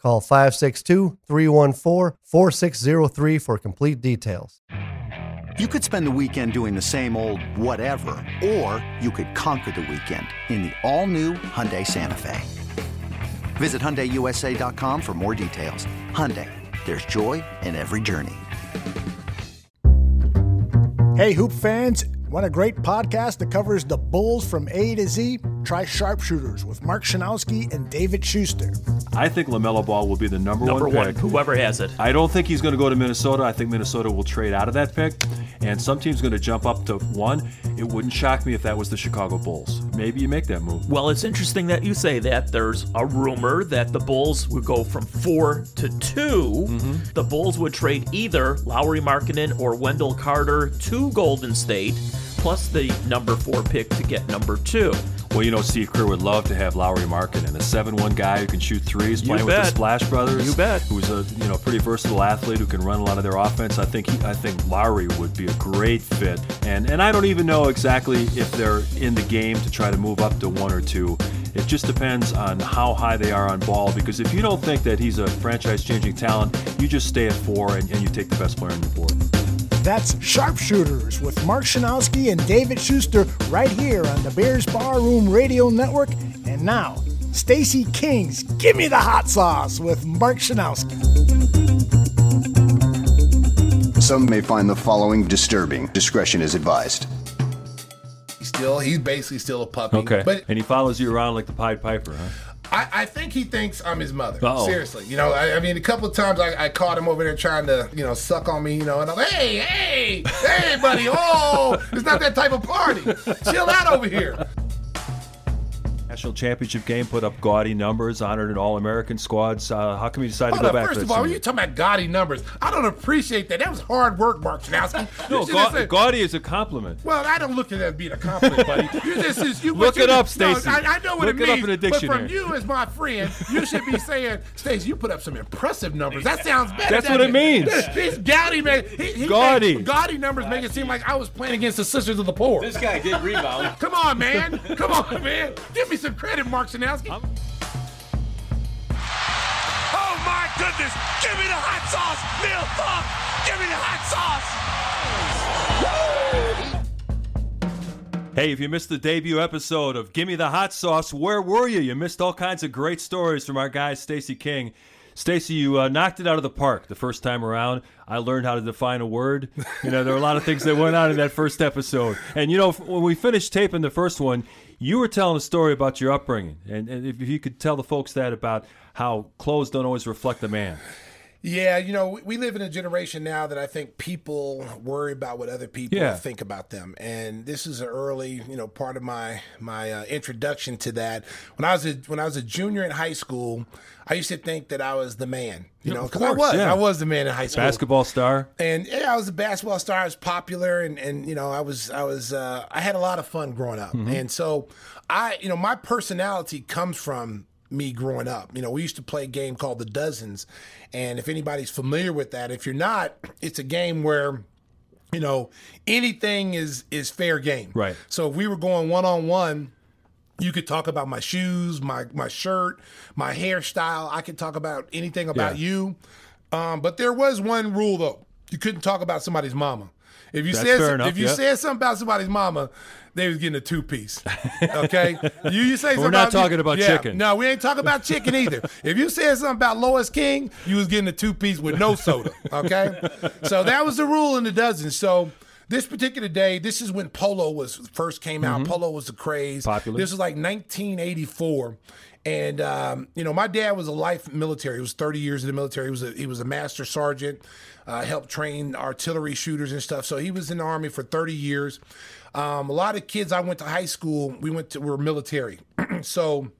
Call 562 314 4603 for complete details. You could spend the weekend doing the same old whatever, or you could conquer the weekend in the all-new Hyundai Santa Fe. Visit HyundaiUSA.com for more details. Hyundai, there's joy in every journey. Hey, Hoop fans, want a great podcast that covers the Bulls from A to Z? Try Sharpshooters with Mark Schanowski and David Schuster. I think LaMelo Ball will be the number, Number one one, pick. whoever has it. I don't think he's going to go to Minnesota. I think Minnesota will trade out of that pick, and some team's going to jump up to one. It wouldn't shock me if that was the Chicago Bulls. Maybe you make that move. Well, it's interesting that you say that. There's a rumor that the Bulls would go from four to 2 Mm-hmm. The Bulls would trade either Lauri Markkanen or Wendell Carter to Golden State, plus the number four pick to get number two. Well, you know, Steve Kerr would love to have Lauri Markkanen and a 7-1 guy who can shoot threes, playing with the. Splash Brothers. You bet. Who's a you know pretty versatile athlete who can run a lot of their offense. I think he, I think Lauri would be a great fit, and and I don't even know exactly if they're in the game to try to move up to one or two. It just depends on how high they are on ball. Because if you don't think that he's a franchise-changing talent, you just stay at four and, and you take the best player on the board. That's Sharpshooters with Mark Schanowski and David Schuster right here on the Bears Barroom Radio Network. And now, Stacey King's Give Me the Hot Sauce with Mark Schanowski. Some may find the following disturbing. Discretion is advised. He's still, he's basically still a puppy. Okay. But and he follows you around like the Pied Piper, huh? I, I think he thinks I'm his mother. Uh-oh. Seriously. You know, I, I mean, a couple of times I, I caught him over there trying to, you know, suck on me, you know, and I'm like, hey, hey, hey, buddy, oh, it's not that type of party. Chill out over here. National championship game put up gaudy numbers, honored an All-American squads. Uh, how come you decided Hold to up, go back? first to of all, senior? you talking about gaudy numbers. I don't appreciate that. That was hard work, Mark Schanowski. no, ga- have said- gaudy is a compliment. Well, I don't look at that as being a compliment, buddy. You just, just you, Look you it up, no, I, I know what Look it it up means. in a But from dictionary. you as my friend, you should be saying, Stacey, you put up some impressive numbers. That sounds better. That's what it means. He's gaudy, man. He, he Gaudy. Made, gaudy numbers make it seem like I was playing against the Sisters of the Poor. This guy did rebound. Come on, man. Come on, man. Give me some credit, Mark Schanowski. Oh my goodness! Give me the hot sauce, Neil Funk. Give me the hot sauce. Hey, if you missed the debut episode of Gimme the Hot Sauce, where were you? You missed all kinds of great stories from our guy Stacey King. Stacey, you uh, knocked it out of the park the first time around. I learned how to define a word. You know, there were a lot of things that went on in that first episode. And, you know, when we finished taping the first one, you were telling a story about your upbringing. And, and if you could tell the folks that about how clothes don't always reflect the man. Yeah, you know, we- live in a generation now that I think people worry about what other people Yeah. think about them, and this is an early, you know, part of my my uh, introduction to that. When I was a when I was a junior in high school, I used to think that I was the man, you Yeah, know, because I was, yeah. I was the man in high school. Basketball star. And yeah, I was a basketball star. I was popular, and and you know, I was I was uh, I had a lot of fun growing up. Mm-hmm. And so, I you know, my personality comes from me growing up. You know, we used to play a game called the Dozens, and if anybody's familiar with that, if you're not, it's a game where you know anything is is fair game. Right. So if we were going one on one. You could talk about my shoes, my my shirt, my hairstyle. I could talk about anything about Yeah. you. Um, but there was one rule though: you couldn't talk about somebody's mama. If you said some- enough, if you yeah. said something about somebody's mama, they was getting a two piece. Okay, you you say We're not about- talking about yeah, chicken. No, we ain't talking about chicken either. if you said something about Lois King, you was getting a two piece with no soda. Okay, so that was the rule in the dozen. So. This particular day, this is when polo was first came out. Polo was the craze. Mm-hmm. Popular. This was like 1984, and um, you know my dad was a life military. He was 30 years in the military. He was a, he was a master sergeant. Uh, helped train artillery shooters and stuff. So he was in the army for 30 years. Um, a lot of kids I went to high school. We went to were military. so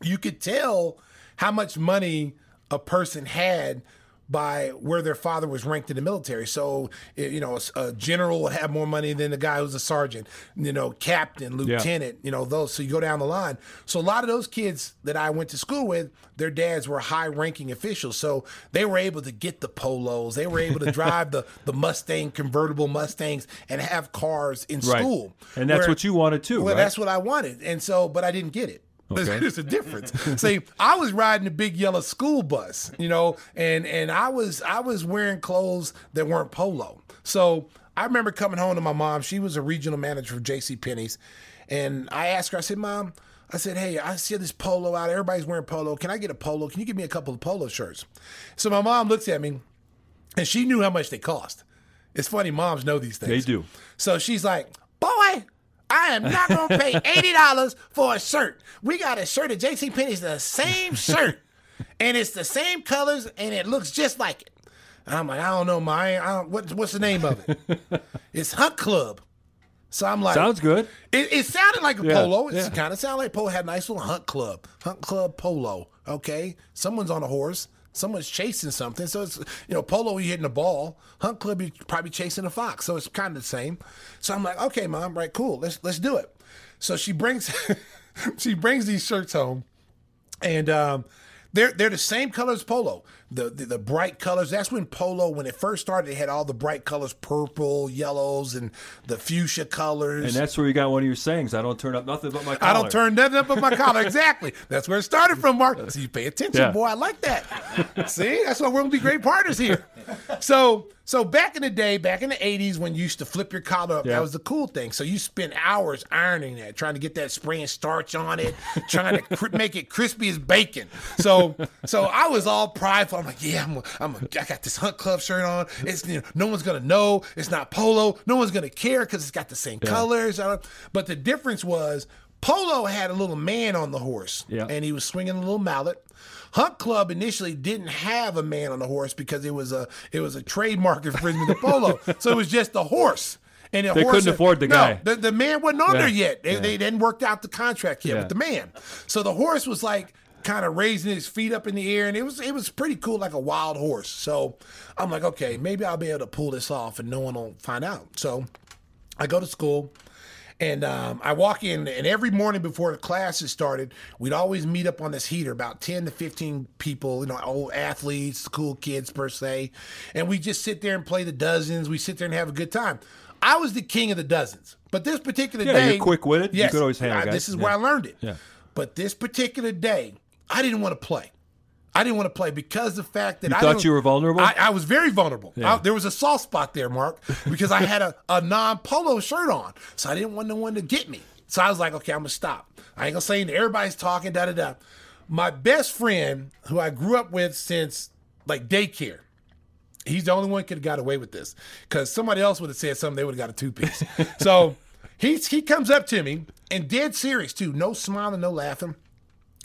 you could tell how much money a person had by where their father was ranked in the military. So, eh, you know, a, a general would have more money than the guy who's a sergeant, you know, captain, lieutenant, you know, those. So you go down the line. So a lot of those kids that I went to school with, their dads were high ranking officials. So they were able to get the polos. They were able to drive the, the Mustang, convertible Mustangs, and have cars in Right. school. And that's Where- what you wanted too, Well, right? that's what I wanted. And so, but I didn't get it. There's, there's a difference. See, I was riding a big yellow school bus, you know, and and I was I was wearing clothes that weren't polo. So I remember coming home to my mom. She was a regional manager for J.C. Penney's, and I asked her. I said, "Mom." I said, "Hey, I see this polo out. Everybody's wearing polo. Can I get a polo? Can you give me a couple of polo shirts?" So my mom looks at me, and she knew how much they cost. It's funny, moms know these things. They do. So she's like, "Boy, I am not gonna pay eighty dollars for a shirt. We got a shirt at J.C. Penney's, the same shirt, and it's the same colors, and it looks just like it." And I'm like, "I don't know, my, I don't, what, what's the name of it? it's Hunt Club." So I'm like, Sounds good. It, it sounded like a Yeah, polo. It yeah. kind of sounded like polo. Had a nice little hunt club, hunt club polo. Okay, someone's on a horse. Someone's chasing something. So it's you know polo you're hitting a ball. Hunt club you're probably chasing a fox. So it's kind of the same. So I'm like, okay, mom, right, cool. Let's let's do it. So she brings she brings these shirts home, and um, they're they're the same color as polo. The, the the bright colors. That's when polo, when it first started, it had all the bright colors, purple, yellows, and the fuchsia colors. And that's where you got one of your sayings. I don't turn up nothing but my collar. I don't turn nothing up but my collar. Exactly. That's where it started from, Mark. So you pay attention, Yeah. boy. I like that. See, that's why we're gonna be great partners here. So, so back in the day, back in the '80s, when you used to flip your collar up, Yeah. that was the cool thing. So you spend hours ironing that, trying to get that spraying starch on it, trying to cri- make it crispy as bacon. So, so I was all prideful. I'm like, yeah, I'm, a, I'm, a, I got this Hunt Club shirt on. It's you know, no one's gonna know. It's not polo. No one's gonna care because it's got the same colors. I don't- But the difference was. Polo had a little man on the horse, Yeah. and he was swinging a little mallet. Hunt Club initially didn't have a man on the horse because it was a it was a trademark infringement of polo, so it was just the horse. And the They horse, couldn't afford the no, guy. The, the man wasn't on Yeah. there yet. They, Yeah. they hadn't worked out the contract yet Yeah. with the man. So the horse was like kind of raising his feet up in the air, and it was it was pretty cool, like a wild horse. So I'm like, okay, maybe I'll be able to pull this off, and no one will find out. So I go to school. And um, I walk in, and every morning before the classes started, we'd always meet up on this heater, about 10 to 15 people, you know, old athletes, cool kids per se. And we just sit there and play the dozens. We sit there and have a good time. I was the king of the dozens. But this particular Yeah, day. you're quick-witted. You could always handle I-. This is Yeah. where I learned it. Yeah. But this particular day, I didn't want to play. I didn't want to play because the fact that You I thought you were vulnerable? I, I was very vulnerable. Yeah. I- there was a soft spot there, Mark, because I had a, a non polo shirt on. So I didn't want no one to get me. So I was like, okay, I'm going to stop. I ain't going to say anything. Everybody's talking, da da da. My best friend, who I grew up with since like daycare, he's the only one could have got away with this because somebody else would have said something, they would have got a two piece. so he's, he comes up to me and dead serious too, no smiling, no laughing.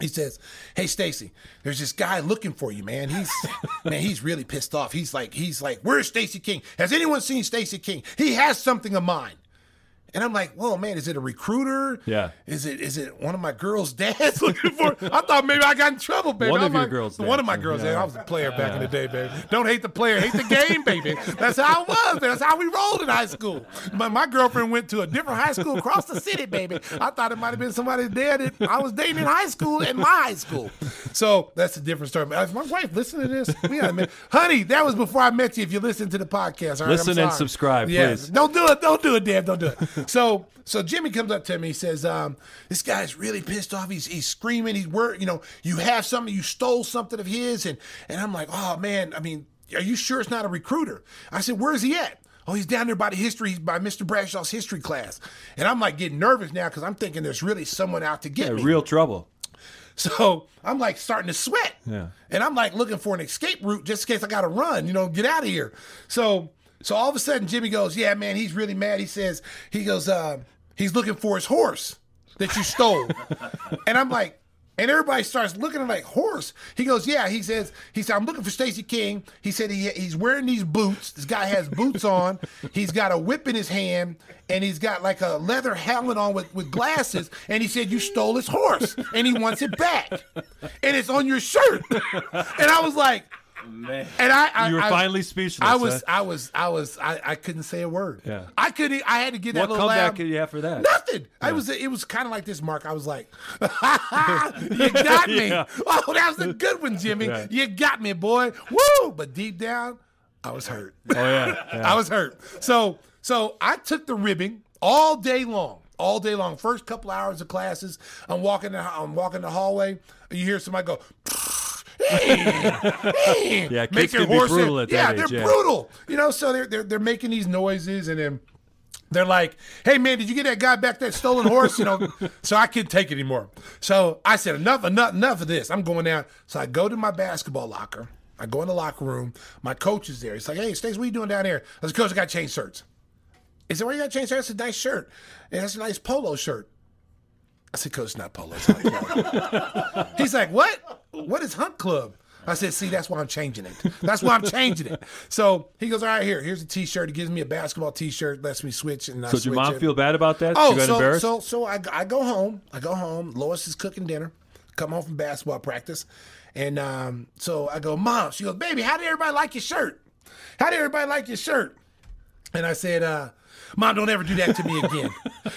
He says, "Hey Stacey, there's this guy looking for you, man. He's man, he's really pissed off. He's like, he's like, where's Stacey King? Has anyone seen Stacey King? He has something of mine." And I'm like, "Whoa, man, is it a recruiter? Yeah. Is it is it one of my girls' dads looking for?" I thought maybe I got in trouble, baby. One I'm of your like, girls' One of my girls' Yeah. dads. I was a player back in the day, baby. Don't hate the player, hate the game, baby. That's how it was. Man. That's how we rolled in high school. But my girlfriend went to a different high school across the city, baby. I thought it might have been somebody there that I was dating in high school in my high school. So that's a different story. If my wife listen to this, we gotta admit, honey, that was before I met you. If you listen to the podcast, all right? I'm Listen and subscribe, Yes. please. Don't do it. Don't do it, Dad. Don't do it. So, so Jimmy comes up to me. He says, um, "This guy's really pissed off. He's he's screaming. He's wor You know, you have something. You stole something of his." And and I'm like, "Oh man. I mean, are you sure it's not a recruiter?" I said, "Where's he at?" Oh, he's down there by the history, by Mr. Bradshaw's history class. And I'm like getting nervous now because I'm thinking there's really someone out to get Yeah, me. real trouble. So I'm like starting to sweat. Yeah. And I'm like looking for an escape route just in case I gotta run, you know, get out of here. So so all of a sudden Jimmy goes, Yeah, man, he's really mad. He says, he goes, uh, he's looking for his horse that you stole. and I'm like, And everybody starts looking at like horse. He goes, yeah. He says, he said, I'm looking for Stacey King. He said he, he's wearing these boots. This guy has boots on. He's got a whip in his hand, and he's got like a leather helmet on with, with glasses. And he said, you stole his horse, and he wants it back, and it's on your shirt. And I was like, Man. and I, I You were I- finally speechless, I was, huh? I was, I was, I, I couldn't say a word. Yeah. I couldn't. I had to get that What little comeback laugh. did you have for that? Nothing. I was. It was kind of like this, Mark. I was like, "You got me." Yeah. Oh, that was a good one, Jimmy. Right. You got me, boy. Woo! But deep down, I was hurt. Oh yeah. yeah. I was hurt. So, so I took the ribbing all day long. All day long. First couple hours of classes, I'm walking. The, I'm walking the hallway. You hear somebody go. Yeah, kids can be horse brutal at yeah, that they're age, yeah. brutal. You know, so they're, they're they're making these noises and then they're like, "Hey man, did you get that guy back that stolen horse?" You know, so I couldn't take it anymore. So I said, "Enough, enough, enough of this. I'm going down." So I go to my basketball locker. I go in the locker room. My coach is there. He's like, "Hey, Stace, what are you doing down there?" I said, "Coach, I got to change shirts." He said, "Why you got to change shirts? That's a nice shirt. And that's a nice polo shirt." I said, Coach, not polo. It's Hunt Club. He's like, What? What is Hunt Club? I said, See, that's why I'm changing it. That's why I'm changing it. So he goes, All right, here, here's a t shirt. He gives me a basketball t shirt, lets me switch. And I So did your mom it. feel bad about that? Oh, so, so so I, I go home. I go home. Lois is cooking dinner. Come home from basketball practice, and um, so I go, Mom. She goes, Baby, how did everybody like your shirt? How did everybody like your shirt? And I said, uh, Mom, don't ever do that to me again.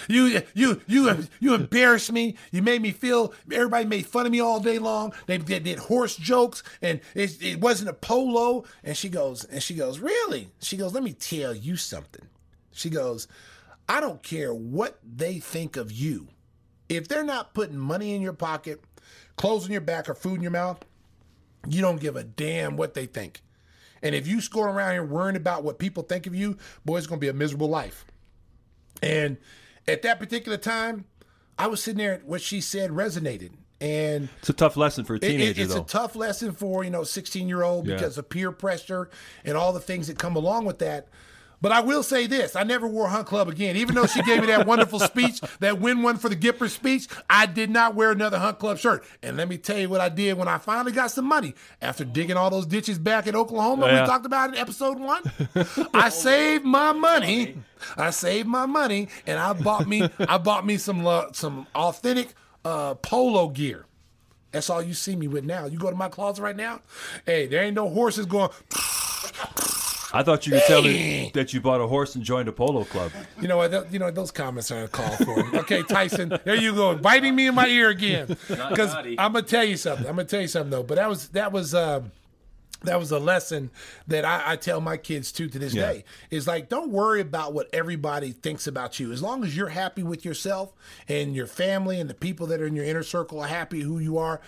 you, you, you, you embarrassed me. You made me feel. Everybody made fun of me all day long. They, they did horse jokes, and it, it wasn't a polo. And she goes, and she goes, really? She goes, let me tell you something. She goes, I don't care what they think of you. If they're not putting money in your pocket, clothes on your back, or food in your mouth, you don't give a damn what they think. And if you score around here worrying about what people think of you, boy, it's going to be a miserable life. And at that particular time, I was sitting there, what she said resonated. And it's a tough lesson for a it- it- teenager, it's though. a tough lesson for, you know, 16 year old Yeah. because of peer pressure and all the things that come along with that. But I will say this: I never wore Hunt Club again. Even though she gave me that wonderful speech, that win one for the Gipper speech, I did not wear another Hunt Club shirt. And let me tell you what I did when I finally got some money after digging all those ditches back in Oklahoma. Yeah. We talked about in episode one. I saved my money. I saved my money, and I bought me. I bought me some lo- some authentic uh, polo gear. That's all you see me with now. You go to my closet right now. Hey, there ain't no horses going. I thought you could tell me that you bought a horse and joined a polo club. You know what? th- You know those comments are a call for. Okay, Tyson, there you go, biting me in my ear again. Because I'm gonna tell you something. I'm gonna tell you something though. But that was that was. Um, that was a lesson that I, I tell my kids too to this Yeah. day. Is like, don't worry about what everybody thinks about you. As long as you're happy with yourself and your family and the people that are in your inner circle are happy who you are,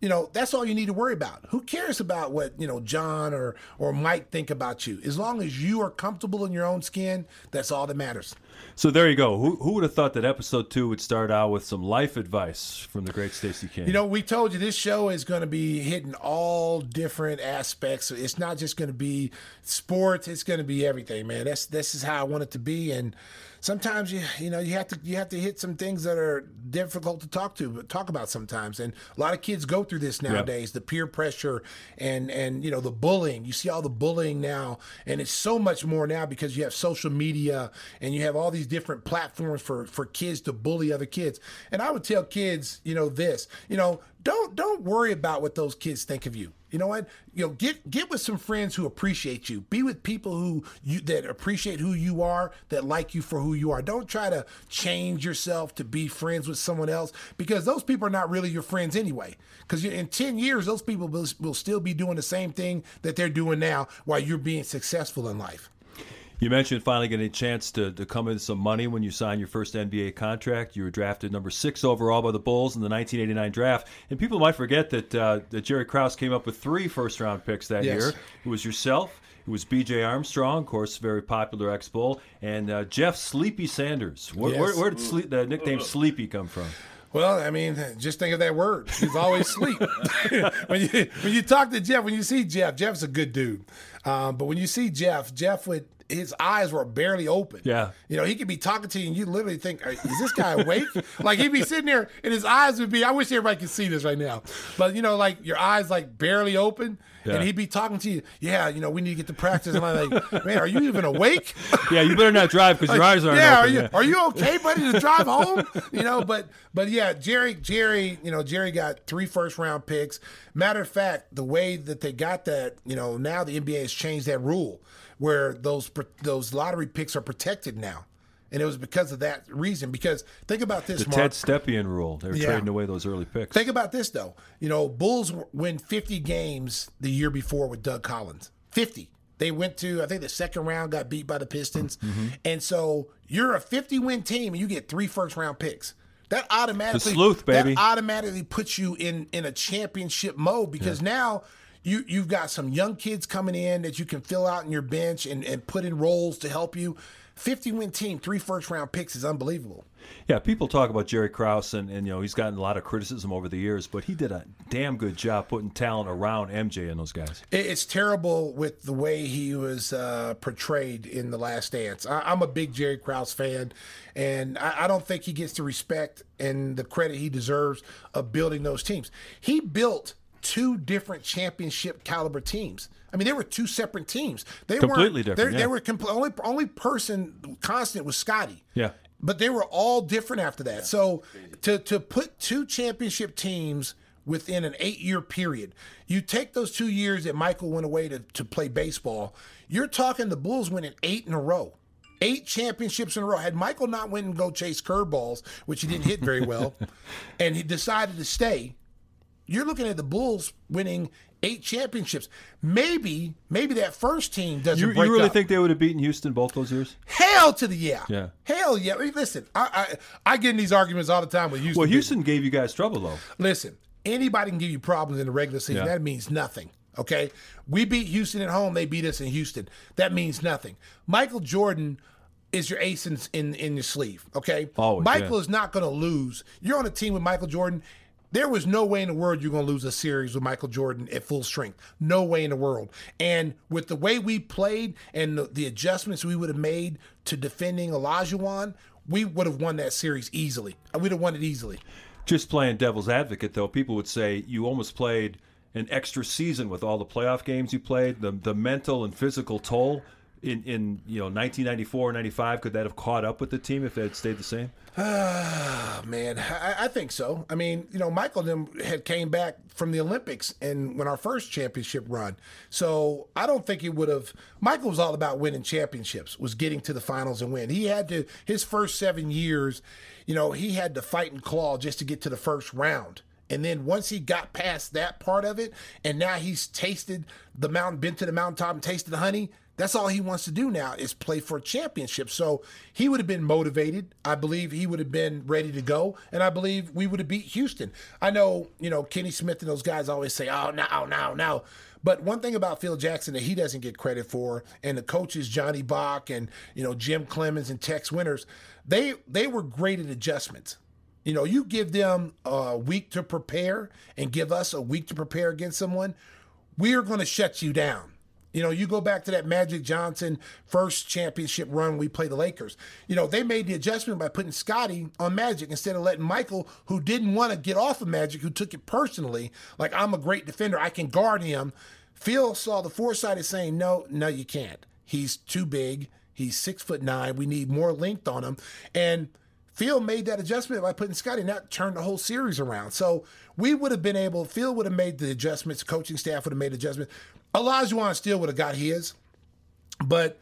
you know, that's all you need to worry about. Who cares about what, you know, John or or Mike think about you? As long as you are comfortable in your own skin, that's all that matters. So there you go. Who, who would have thought that episode two would start out with some life advice from the great Stacey King? You know, we told you this show is going to be hitting all different aspects. It's not just going to be sports; it's going to be everything, man. That's this is how I want it to be. And sometimes you you know you have to you have to hit some things that are difficult to talk to, but talk about sometimes. And a lot of kids go through this nowadays: the peer pressure and and you know the bullying. You see all the bullying now, and it's so much more now because you have social media and you have all these different platforms for for kids to bully other kids. And I would tell kids, you know, this, you know, don't don't worry about what those kids think of you. You know what? You know, get get with some friends who appreciate you. Be with people who you that appreciate who you are, that like you for who you are. Don't try to change yourself to be friends with someone else because those people are not really your friends anyway. Because in ten years, those people will, will still be doing the same thing that they're doing now while you're being successful in life. You mentioned finally getting a chance to, to come in some money when you signed your first NBA contract. You were drafted number six overall by the Bulls in the 1989 draft. And people might forget that uh, that Jerry Krause came up with three first round picks that Yes. year. It was yourself. It was B.J. Armstrong, of course, very popular ex-Bull, and uh, Jeff Sleepy Sanders. Where, Yes. where, where did sleep, the nickname Sleepy come from? Well, I mean, just think of that word. He's always sleep. when you when you talk to Jeff, when you see Jeff, Jeff's a good dude. Um, but when you see Jeff, Jeff would his eyes were barely open. Yeah. You know, he could be talking to you and you literally think, is this guy awake? like he'd be sitting there and his eyes would be, I wish everybody could see this right now. But you know, like your eyes like barely open Yeah. and he'd be talking to you. Yeah, you know, we need to get to practice. And I'm like, man, are you even awake? Yeah, you better not drive because your eyes aren't yeah, open. are you yeah. are you okay, buddy, to drive home? You know, but but yeah, Jerry Jerry, you know, Jerry got three first round picks. Matter of fact, the way that they got that, you know, now the NBA has changed that rule where those those lottery picks are protected now. And it was because of that reason. Because think about this, the Mark. Ted Stepien rule. They're Yeah. trading away those early picks. Think about this though. You know, Bulls win 50 games the year before with Doug Collins. 50. They went to I think the second round got beat by the Pistons. Mm-hmm. And so you're a 50 win team and you get three first round picks. That automatically sleuth. That automatically puts you in in a championship mode because now you you've got some young kids coming in that you can fill out in your bench and, and put in roles to help you. 50 win team, three first round picks is unbelievable. Yeah, people talk about Jerry Krause, and, and you know he's gotten a lot of criticism over the years, but he did a damn good job putting talent around MJ and those guys. It's terrible with the way he was uh, portrayed in The Last Dance. I, I'm a big Jerry Krause fan, and I, I don't think he gets the respect and the credit he deserves of building those teams. He built two different championship caliber teams. I mean, they were two separate teams. They Completely different, They, yeah. they were compl- only only person constant was Scottie. Yeah. But they were all different after that. So to to put two championship teams within an eight year period, you take those two years that Michael went away to, to play baseball, you're talking the Bulls winning eight in a row. Eight championships in a row. Had Michael not went and go chase curveballs, which he didn't hit very well, and he decided to stay, you're looking at the Bulls winning eight championships. Maybe, maybe that first team doesn't You, you really up. think they would have beaten Houston both those years? Hell to the yeah. Yeah. Hell yeah. I mean, listen, I, I I get in these arguments all the time with Houston. Well, people. Houston gave you guys trouble though. Listen, anybody can give you problems in the regular season. Yeah. That means nothing. Okay, we beat Houston at home. They beat us in Houston. That means nothing. Michael Jordan is your ace in in, in your sleeve. Okay, Always, Michael yeah. is not going to lose. You're on a team with Michael Jordan. There was no way in the world you're going to lose a series with Michael Jordan at full strength. No way in the world. And with the way we played and the, the adjustments we would have made to defending Olajuwon, we would have won that series easily. We'd have won it easily. Just playing devil's advocate, though, people would say you almost played an extra season with all the playoff games you played. The the mental and physical toll in in you know 1994, 95, could that have caught up with the team if they had stayed the same? Oh, man, I, I think so. I mean, you know, Michael had came back from the Olympics and when our first championship run. So I don't think he would have. Michael was all about winning championships, was getting to the finals and win. He had to his first seven years, you know, he had to fight and claw just to get to the first round. And then once he got past that part of it, and now he's tasted the mountain, been to the mountaintop and tasted the honey. That's all he wants to do now is play for a championship. So he would have been motivated. I believe he would have been ready to go, and I believe we would have beat Houston. I know, you know, Kenny Smith and those guys always say, "Oh, now, now, now." But one thing about Phil Jackson that he doesn't get credit for, and the coaches Johnny Bach and you know Jim Cleamons and Tex Winters, they they were great at adjustments. You know, you give them a week to prepare and give us a week to prepare against someone, we are going to shut you down. You know, you go back to that Magic Johnson first championship run we played the Lakers. You know, they made the adjustment by putting Scottie on Magic instead of letting Michael, who didn't want to get off of Magic, who took it personally, like I'm a great defender, I can guard him. Phil saw the foresight of saying, no, no, you can't. He's too big. He's six foot nine. We need more length on him. And Phil made that adjustment by putting Scottie, and that turned the whole series around. So we would have been able, Phil would have made the adjustments, coaching staff would have made adjustments. Olajuwon still would have got his, but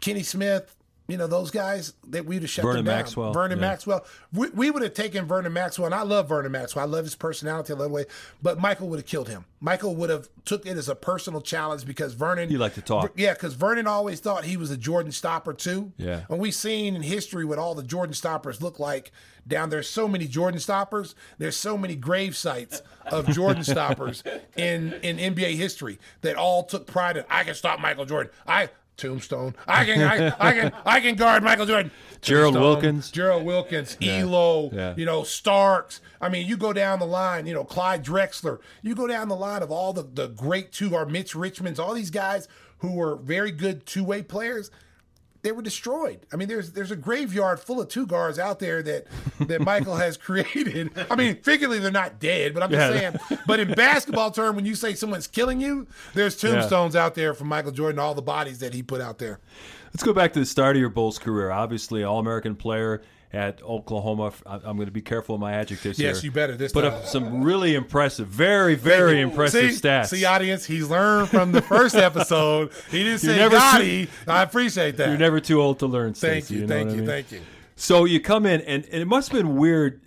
Kenny Smith, you know, those guys, that we'd have shut Vernon them down. Maxwell, Vernon yeah. Maxwell. We, we would have taken Vernon Maxwell, and I love Vernon Maxwell. I love his personality, I love the way, but Michael would have killed him. Michael would have took it as a personal challenge because Vernon. He liked to talk. Yeah, because Vernon always thought he was a Jordan stopper too. Yeah. And we've seen in history what all the Jordan stoppers look like down there's so many Jordan stoppers. There's so many grave sites of Jordan stoppers in in NBA history that all took pride in. I can stop Michael Jordan. I Tombstone. I can, I, I can, I can guard Michael Jordan. Gerald Tombstone, Wilkins. Gerald Wilkins, Elo, Yeah. you know, Starks. I mean, you go down the line, you know, Clyde Drexler. You go down the line of all the, the great two guard, Mitch Richmonds, all these guys who were very good two way players. They were destroyed. I mean, there's there's a graveyard full of two guards out there that that Michael has created. I mean, figuratively they're not dead, but I'm just Yeah. saying. But in basketball term, when you say someone's killing you, there's tombstones out there from Michael Jordan, all the bodies that he put out there. Let's go back to the start of your Bulls career. Obviously, All American player at Oklahoma. I'm going to be careful of my adjectives Yes, here. you better this Put time. up some really impressive, very, very impressive see, stats. See, audience, he's learned from the first episode. He didn't say Gotti. I appreciate that. You're never too old to learn. thank Stacey, you, know thank what I you, mean? thank you. So you come in, and, and it must have been weird.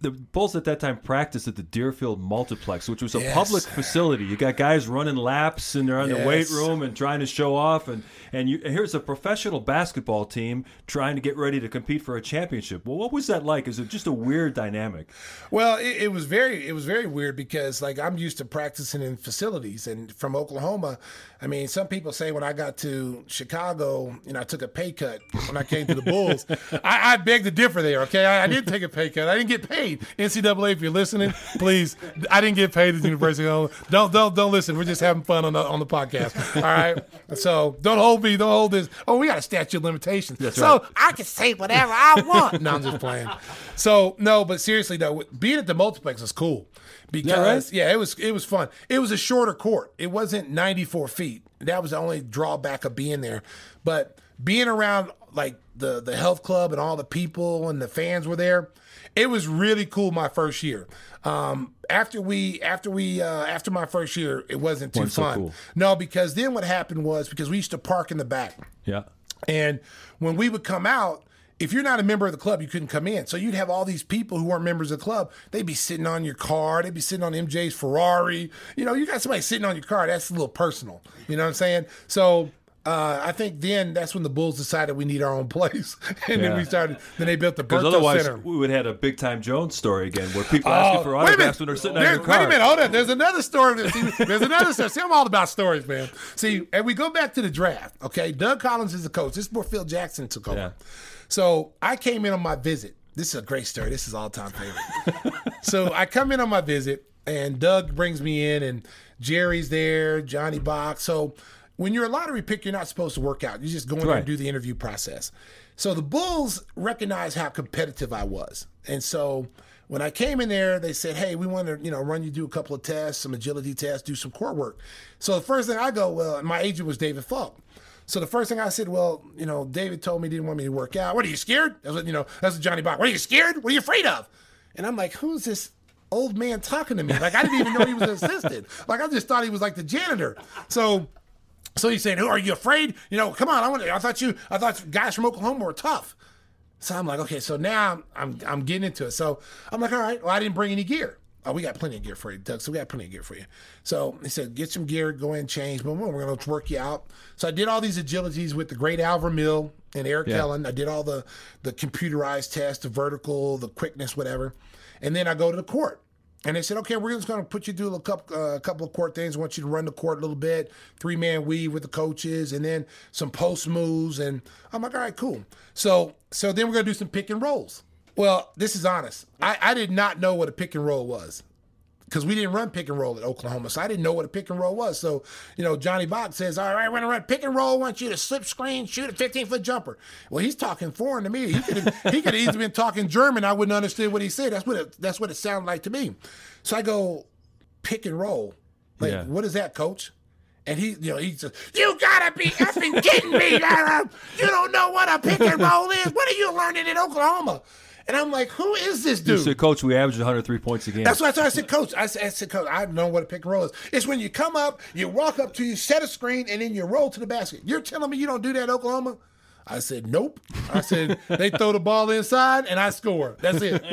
The Bulls at that time practiced at the Deerfield Multiplex, which was a Yes. public facility. You got guys running laps, and they're in the weight room and trying to show off. And and, you, and here's a professional basketball team trying to get ready to compete for a championship. Well, what was that like? Is it just a weird dynamic? Well, it, it was very it was very weird because like I'm used to practicing in facilities and from Oklahoma. I mean, some people say when I got to Chicago, you know, I took a pay cut when I came to the Bulls. I, I beg to differ there. Okay, I, I didn't take a pay cut. I didn't get paid. NCAA, if you're listening, please, I didn't get paid at the University. Don't don't don't listen. We're just having fun on the on the podcast. All right. So don't hold me. Don't hold this. Oh, we got a statute of limitations. so right. I can say whatever I want. no, I'm just playing. So no, but seriously though, being at the multiplex was cool because right? yeah, it was it was fun. It was a shorter court. It wasn't 94 feet. That was the only drawback of being there. But being around like the the health club and all the people and the fans were there, it was really cool. My first year. Um, after we after we uh, after my first year, it wasn't too so fun. cool. No, because then what happened was because we used to park in the back. Yeah. And when we would come out, if you're not a member of the club, you couldn't come in. So you'd have all these people who weren't members of the club. They'd be sitting on your car. They'd be sitting on MJ's Ferrari. You know, you got somebody sitting on your car. That's a little personal. You know what I'm saying? So uh, I think then that's when the Bulls decided we need our own place, and then we started. Then they built the Because Berto otherwise, Center. we would have had a big time Jones story again, where people asking for Oh, a autographs when they're sitting on There- your car. Wait a minute, hold on. There's another story. See, there's another story. See, I'm all about stories, man. See, and we go back to the draft. Okay, Doug Collins is the coach. This is where Phil Jackson took over. Yeah. So I came in on my visit. This is a great story. This is all time favorite. so I come in on my visit, and Doug brings me in, and Jerry's there, Johnny Bach. So when you're a lottery pick, you're not supposed to work out. You're just go in there and do the interview process. So the Bulls recognized how competitive I was, and so when I came in there, they said, "Hey, we want to, you know, run you do a couple of tests, some agility tests, do some core work." So the first thing I go, well, my agent was David Falk. So the first thing I said, well, you know, David told me he didn't want me to work out. What are you scared? That's what you know. That's what Johnny Bach. What are you scared? What are you afraid of? And I'm like, who's this old man talking to me? Like I didn't even know he was an assistant. Like I just thought he was like the janitor. So so he's saying, "Who are you afraid? You know, come on. I want. I thought you. I thought guys from Oklahoma were tough." So I'm like, okay. So now I'm I'm getting into it. So I'm like, all right. Well, I didn't bring any gear. Oh, we got plenty of gear for you, Doug. So we got plenty of gear for you. So he said, get some gear, go in, and change. Boom, boom. We're gonna work you out. So I did all these agilities with the great Al Vermeil and Eric Yeah. Helland. I did all the the computerized tests, the vertical, the quickness, whatever. And then I go to the court. And they said, okay, we're just going to put you through a couple, uh, couple of court things. I want you to run the court a little bit, three man weave with the coaches, and then some post moves. And I'm like, all right, cool. So, so then we're going to do some pick and rolls. Well, this is honest. I, I did not know what a pick and roll was because we didn't run pick and roll at Oklahoma, so I didn't know what a pick and roll was. So, you know, Johnny Bach says, "All right, we're gonna run pick and roll. I want you to slip screen, shoot a 15 foot jumper." Well, he's talking foreign to me. He could have, he could easily been talking German. I wouldn't understand what he said. That's what it, that's what it sounded like to me. So I go pick and roll. Like, Yeah. what is that, coach? And he, you know, he says, "You gotta be effing kidding me! Dara. You don't know what a pick and roll is. What are you learning in Oklahoma?" And I'm like, "Who is this You dude?" said, Coach, we averaged 103 points a game. That's why I said, Coach. I said, I said, Coach, I know what a pick and roll is. It's when you come up, you walk up to you, set a screen, and then you roll to the basket. You're telling me you don't do that Oklahoma? I said, Nope. I said, they throw the ball inside and I score. That's it.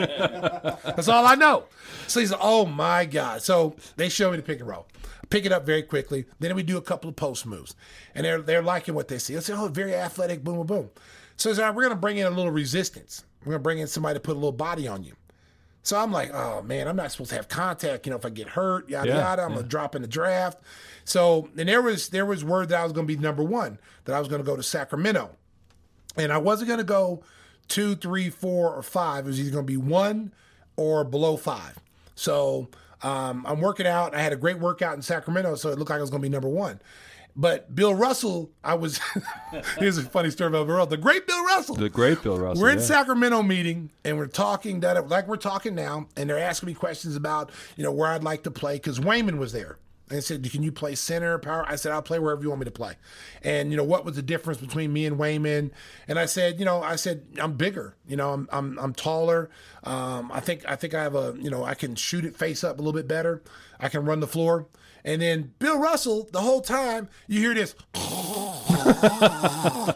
That's all I know. So he said, Oh my God. So they show me the pick and roll. Pick it up very quickly. Then we do a couple of post moves. And they're they're liking what they see. They say, Oh, very athletic, boom, boom, boom. So said, "All right, we're gonna bring in a little resistance. We're gonna bring in somebody to put a little body on you. So I'm like, oh man, I'm not supposed to have contact. You know, if I get hurt, yada Yeah, yada, I'm gonna drop in the draft. So and there was there was word that I was gonna be number one, that I was gonna go to Sacramento, and I wasn't gonna go two, three, four, or five. It was either gonna be one or below five. So um, I'm working out. I had a great workout in Sacramento, so it looked like I was gonna be number one. But Bill Russell, I was. here's a funny story about Bill Russell. The great Bill Russell. The great Bill Russell. We're in yeah. Sacramento meeting and we're talking that like we're talking now, and they're asking me questions about you know where I'd like to play because Wayman was there. And said, "Can you play center, power?" I said, "I'll play wherever you want me to play." And you know what was the difference between me and Wayman? And I said, "You know, I said I'm bigger. You know, I'm I'm, I'm taller. Um, I think I think I have a you know I can shoot it face up a little bit better. I can run the floor." And then Bill Russell, the whole time you hear this.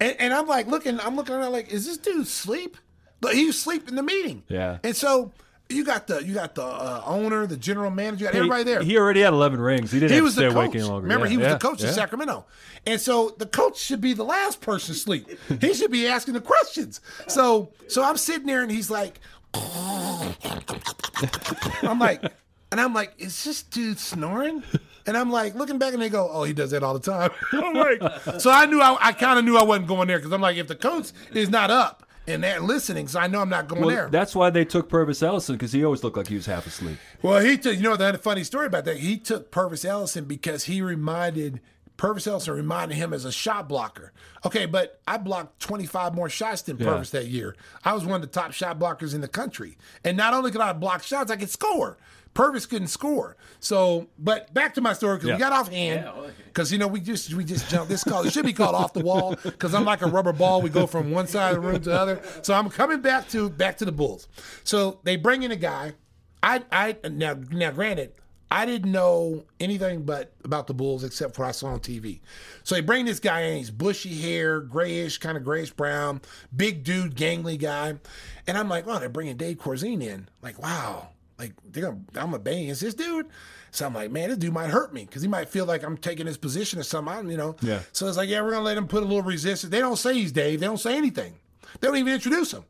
And, and I'm like looking, I'm looking around like, is this dude sleep? But he was asleep in the meeting. Yeah. And so you got the you got the uh, owner, the general manager, you got He- everybody there. He already had 11 rings. He didn't He was stay the awake coach. any longer. Remember, Yeah, he was yeah, the coach yeah. in Sacramento, and so the coach should be the last person to sleep. he should be asking the questions. So, so I'm sitting there, and he's like, I'm like, and I'm like, is this dude snoring? And I'm like looking back, and they go, "Oh, he does that all the time." I'm like, so I knew I, I kind of knew I wasn't going there because I'm like, if the coach is not up and they're listening, so I know I'm not going Well, there. that's why they took Pervis Ellison because he always looked like he was half asleep. Well, he took, you know, the funny story about that. He took Pervis Ellison because he reminded Pervis Ellison reminded him as a shot blocker. Okay, but I blocked 25 more shots than Pervis that year. I was one of the top shot blockers in the country. And not only could I block shots, I could score. Pervis couldn't score. So, but back to my story because Yeah. we got off hand. Because you know we just we just jumped. This call it should be called off the wall because I'm like a rubber ball. We go from one side of the room to the other. So I'm coming back to back to the Bulls. So they bring in a guy. I I now now granted I didn't know anything but about the Bulls except for what I saw on TV. So they bring this guy in. He's bushy hair, grayish, kind of grayish brown, big dude, gangly guy, and I'm like, oh, they're bringing Dave Corzine in. Like, wow, like they're gonna I'm gonna bang against this dude. So I'm like, man, this dude might hurt me because he might feel like I'm taking his position or something. I don't, you know. Yeah. So it's like, yeah, we're gonna let him put a little resistance. They don't say he's Dave. They don't say anything. They don't even introduce him.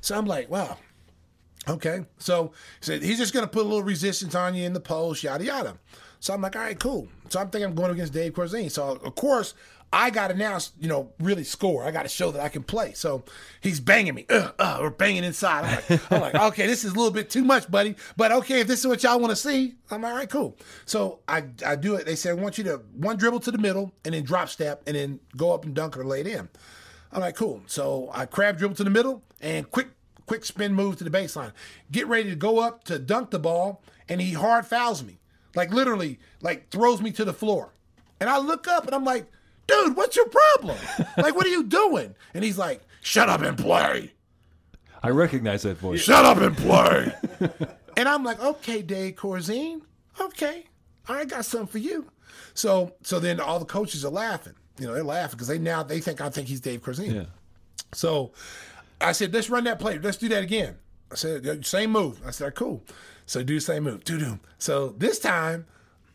So I'm like, wow. Okay. So he said he's just gonna put a little resistance on you in the post, yada yada. So I'm like, all right, cool. So I'm thinking I'm going against Dave Corzine. So of course I got to now, you know, really score. I got to show that I can play. So he's banging me, uh, uh, or banging inside. I'm like, I'm like, okay, this is a little bit too much, buddy. But okay, if this is what y'all want to see, I'm all right, cool. So I I do it. They said I want you to one dribble to the middle and then drop step and then go up and dunk it or lay it in. I'm like, cool. So I crab dribble to the middle and quick quick spin move to the baseline. Get ready to go up to dunk the ball, and he hard fouls me. Like literally, like throws me to the floor. And I look up and I'm like, dude, what's your problem? like, what are you doing? And he's like, shut up and play. I recognize that voice. Shut up and play. and I'm like, okay, Dave Corzine. Okay. I got something for you. So so then all the coaches are laughing. You know, they're laughing because they now they think I think he's Dave Corzine. Yeah. So I said, let's run that play. Let's do that again. I said, same move. I said, cool. So do the same move. Do do. So this time,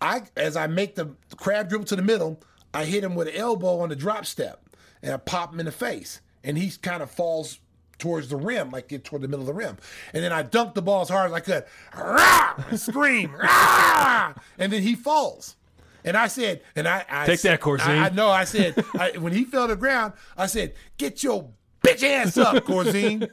I as I make the crab dribble to the middle, I hit him with an elbow on the drop step, and I pop him in the face, and he kind of falls towards the rim, like get toward the middle of the rim, and then I dunk the ball as hard as I could, Rah! scream, Rah! and then he falls. And I said, and I, I Take that, Corzine. I, I know. I said I, when he fell to the ground, I said, "Get your bitch ass up, Corzine."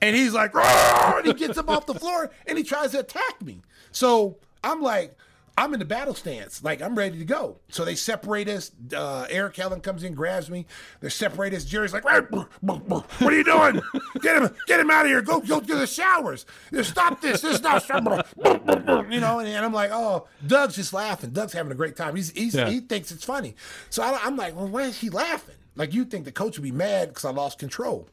and he's like, "Roar!" and he gets up off the floor and he tries to attack me. So I'm like, I'm in the battle stance, like I'm ready to go. So they separate us. Uh, Eric Helland comes in, grabs me. They separate us. Jerry's like, "Hey, brr, brr, brr, "What are you doing? Get him, get him out of here. Go, go to the showers. Stop this. This is not." brr, brr, brr, brr," You know, and, and I'm like, "Oh, Doug's just laughing. Doug's having a great time. He's, he's Yeah. he thinks it's funny." So I, I'm like, "Well, why is he laughing?" Like you think the coach would be mad because I lost control.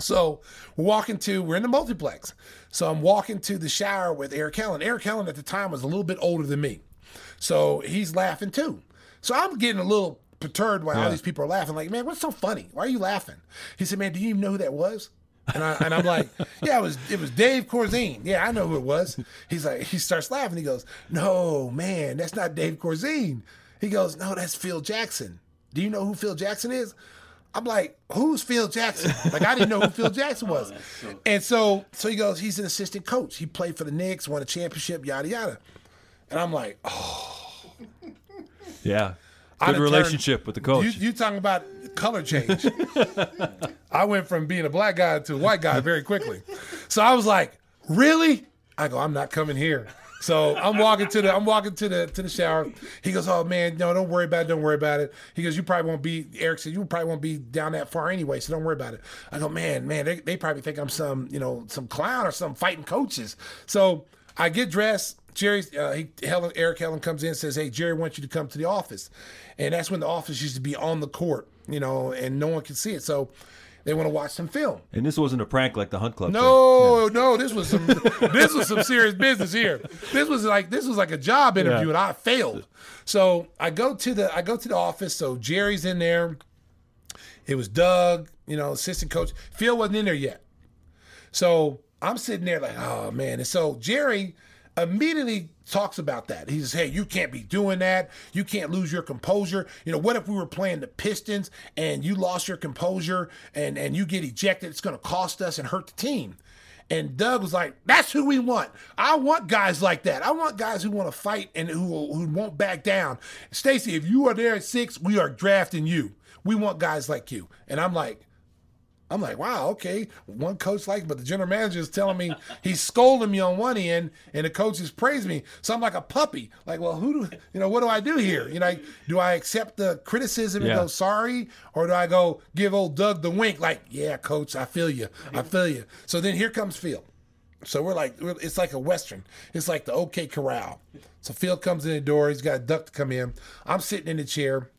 So we're walking to, we're in the multiplex. So I'm walking to the shower with Eric Helland. Eric Helland at the time was a little bit older than me. So he's laughing too. So I'm getting a little perturbed by all these people are laughing. Like, man, what's so funny? Why are you laughing? He said, man, do you even know who that was? And, I, and I'm like, yeah, it was it was Dave Corzine. Yeah, I know who it was. He's like, he starts laughing. He goes, no, man, that's not Dave Corzine. He goes, no, that's Phil Jackson. Do you know who Phil Jackson is? I'm like, who's Phil Jackson? Like I didn't know who Phil oh, Jackson was. And so so he goes, he's an assistant coach. He played for the Knicks, won a championship, yada yada. And I'm like, oh, Yeah. I'd Good relationship turned- with the coach. You, you talking about color change? I went from being a black guy to a white guy very quickly. So I was like, really? I go, I'm not coming here. So I'm walking to the I'm walking to the to the shower. He goes, Oh man, no, don't worry about it, don't worry about it. He goes, You probably won't be Eric said, you probably won't be down that far anyway, so don't worry about it. I go, Man, man, they, they probably think I'm some, you know, some clown or some fighting coaches. So I get dressed. Jerry, uh, he, Helland, Eric Helland comes in and says, "Hey, Jerry wants you to come to the office," and that's when the office used to be on the court, you know, and no one could see it. So they want to watch some film. and this wasn't a prank like the Hunt Club. thing. No, no, this was some this was some serious business here. This was like this was like a job interview, Yeah. and I failed. So I go to the I go to the office. So Jerry's in there. It was Doug, you know, assistant coach. Phil wasn't in there yet. So I'm sitting there like, oh man. And so Jerry immediately talks about that. He says, hey, you can't be doing that. You can't lose your composure. You know, what if we were playing the Pistons and you lost your composure and, and you get ejected? It's going to cost us and hurt the team. And Doug was like, "That's who we want. I want guys like that. I want guys who want to fight and who who won't back down." Stacey, if you are there at six, we are drafting you. We want guys like you. And I'm like, I'm like, wow, okay. One coach like, but the general manager is telling me he's scolding me on one end, and the coach is praising me. So I'm like a puppy. Like, well, who do you know? What do I do here? You know, like, do I accept the criticism and go sorry, or do I go give old Doug the wink? Like, yeah, coach, I feel you, I feel you. So then here comes Phil. So we're like, it's like a western. It's like the OK Corral. So Phil comes in the door. He's got a duck to come in. I'm sitting in the chair,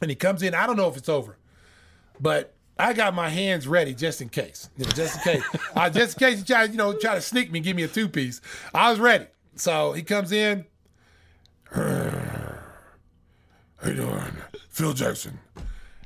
and he comes in. I don't know if it's over, but I got my hands ready just in case. Just in case. uh, just in case you try, you know, try to sneak me, give me a two piece. I was ready. So he comes in. How you doing, Phil Jackson?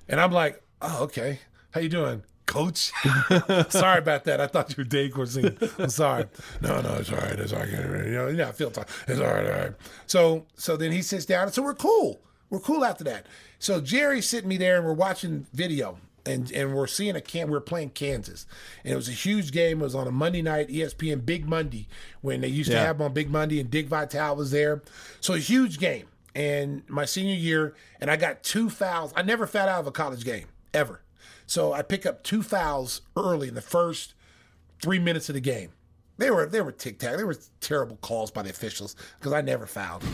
And I'm like, oh, okay. How you doing, Coach? sorry about that. I thought you were Dave Corzine. I'm sorry. No, no, it's all right. It's all right. You know, I feel talk. It's all right. All right. So, so then he sits down, so we're cool. We're cool after that. So Jerry's sitting me there, and we're watching video. And, and we're seeing a can. We're playing Kansas, and it was a huge game. It was on a Monday night, ESPN Big Monday, when they used to have them on Big Monday, and Dick Vitale was there. So a huge game. And my senior year, and I got two fouls. I never fouled out of a college game ever. So I pick up two fouls early in the first three minutes of the game. They were they were tic tac. They were terrible calls by the officials because I never fouled.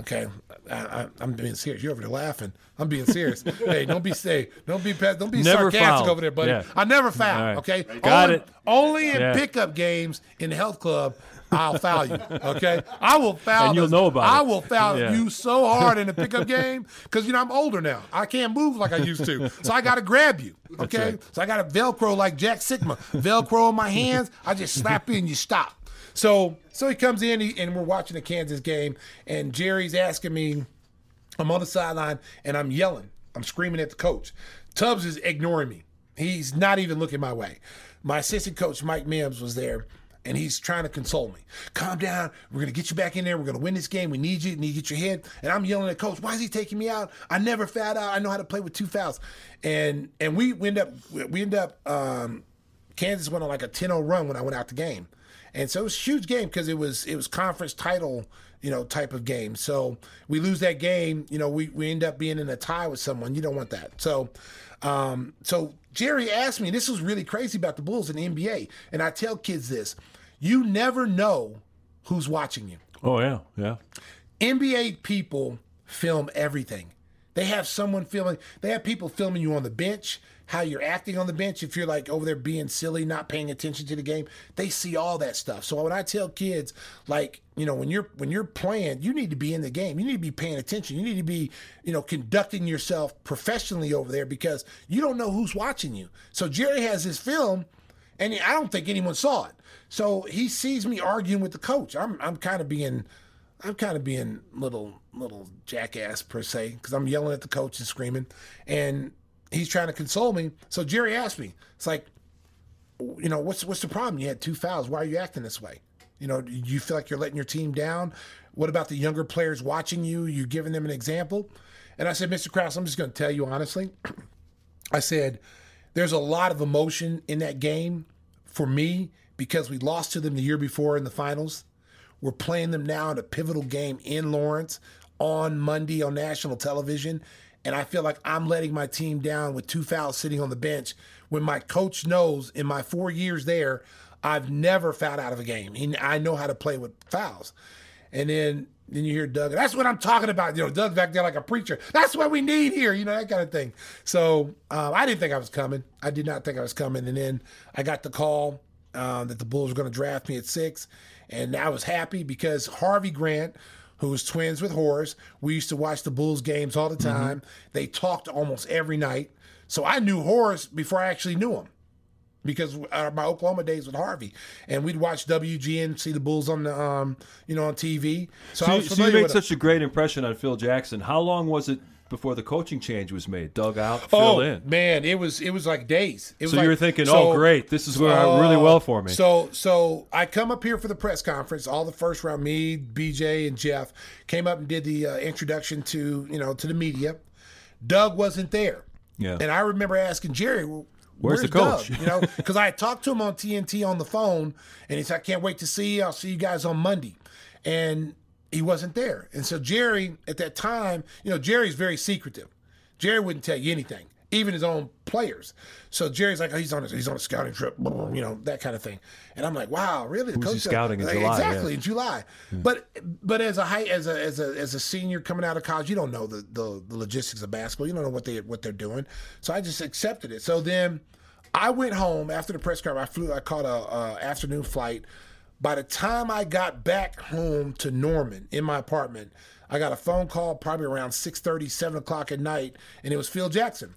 Okay, I, I, I'm being serious. You're over there laughing. I'm being serious. hey, don't be say don't be don't be Never sarcastic fouled. over there, buddy. Yeah. I never fouled. All right. Okay, Got only, it. Only in Yeah. pickup games in the health club. I'll foul you. Okay, I will foul. And you'll the- know about I it. will foul Yeah. you so hard in the pickup game because you know I'm older now. I can't move like I used to, so I got to grab you. Okay, right. so I got to Velcro like Jack Sikma. Velcro in my hands. I just slap you and you stop. So so he comes in he, and we're watching the Kansas game, and Jerry's asking me. I'm on the sideline and I'm yelling. I'm screaming at the coach. Tubbs is ignoring me. He's not even looking my way. My assistant coach, Mike Mims, was there and he's trying to console me. Calm down. We're to get you back in there. We're to win this game. We need you. Need to get your head. And I'm yelling at coach, why is he taking me out? I never fouled out. I know how to play with two fouls. And and we, we end up we end up um, Kansas went on like a 10-0 run when I went out the game. And so it was a huge game because it was it was conference title, you know, type of game. So we lose that game, you know, we, we end up being in a tie with someone. You don't want that. So um, so Jerry asked me, this was really crazy about the Bulls in the NBA. And I tell kids this, you never know who's watching you. Oh yeah, yeah. NBA people film everything. They have someone filming. They have people filming you on the bench, how you're acting on the bench. If you're like over there being silly, not paying attention to the game, they see all that stuff. So when I tell kids, like you know, when you're when you're playing, you need to be in the game. You need to be paying attention. You need to be, you know, conducting yourself professionally over there because you don't know who's watching you. So Jerry has his film, and I don't think anyone saw it. So he sees me arguing with the coach. I'm I'm kind of being I'm kind of being little little jackass per se because I'm yelling at the coach and screaming, and he's trying to console me. So Jerry asked me, "It's like, you know, what's what's the problem? You had two fouls. Why are you acting this way? You know, do you feel like you're letting your team down? What about the younger players watching you? You giving them an example?" And I said, "Mr. Krause, I'm just going to tell you honestly." I said, there's a lot of emotion in that game for me because we lost to them the year before in the finals. We're playing them now in a pivotal game in Lawrence on Monday on national television. And I feel like I'm letting my team down with two fouls sitting on the bench when my coach knows in my four years there, I've never fouled out of a game. I know how to play with fouls. And then then you hear Doug, that's what I'm talking about. You know, Doug back there like a preacher. That's what we need here, you know, that kind of thing. So um, I didn't think I was coming. I did not think I was coming. And then I got the call um, that the Bulls were going to draft me at six. And I was happy because Harvey Grant, who was twins with Horace, we used to watch the Bulls games all the time. They talked almost every night. So I knew Horace before I actually knew him because uh, my Oklahoma days with Harvey, and we'd watch WGN, see the Bulls on the, um, you know, on TV. So, So, I you- was so you made with such a great impression on Phil Jackson. How long was it before the coaching change was made? Doug out, Phil oh in. man, it was it was like days. It was So like- you were thinking, so- oh, great, this is where I really well for me. So so I come up here for the press conference. All the first round, me, BJ, and Jeff came up and did the uh, introduction to you know to the media. Doug wasn't there. Yeah. And I remember asking Jerry, well, Where's where's, the coach?" Doug? You know, because I had talked to him on TNT on the phone, and he said, "I can't wait to see you. I'll see you guys on Monday." And he wasn't there. And so Jerry, at that time, you know, Jerry's very secretive. Jerry wouldn't tell you anything, even his own players. So Jerry's like, oh, he's on a, he's on a scouting trip, you know, that kind of thing. And I'm like, wow, really? The Who's coach- scouting in July? Exactly Yeah. in July. But but as a high as a as a as a senior coming out of college, you don't know the, the the logistics of basketball. You don't know what they what they're doing. So I just accepted it. So then I went home after the press conference. I flew. I caught a, a afternoon flight. By the time I got back home to Norman in my apartment, I got a phone call probably around 6:30, 7 o'clock at night, and it was Phil Jackson.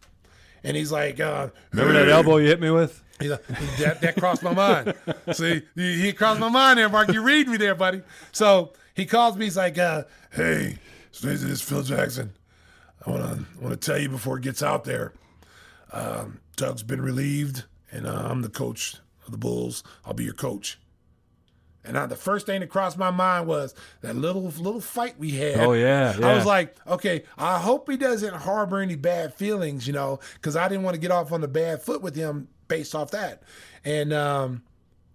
And he's like, uh, Remember that elbow you hit me with? He's like, that, that crossed my mind. See, he, crossed my mind there, Mark. You read me there, buddy. So he calls me. He's like, uh, "Hey, this is Phil Jackson. I want to want to tell you before it gets out there. Um, Doug's been relieved, and uh, I'm the coach of the Bulls. I'll be your coach." And I, the first thing that crossed my mind was that little little fight we had. Oh, yeah, I was like, okay, I hope he doesn't harbor any bad feelings, you know, because I didn't want to get off on the bad foot with him based off that. And um,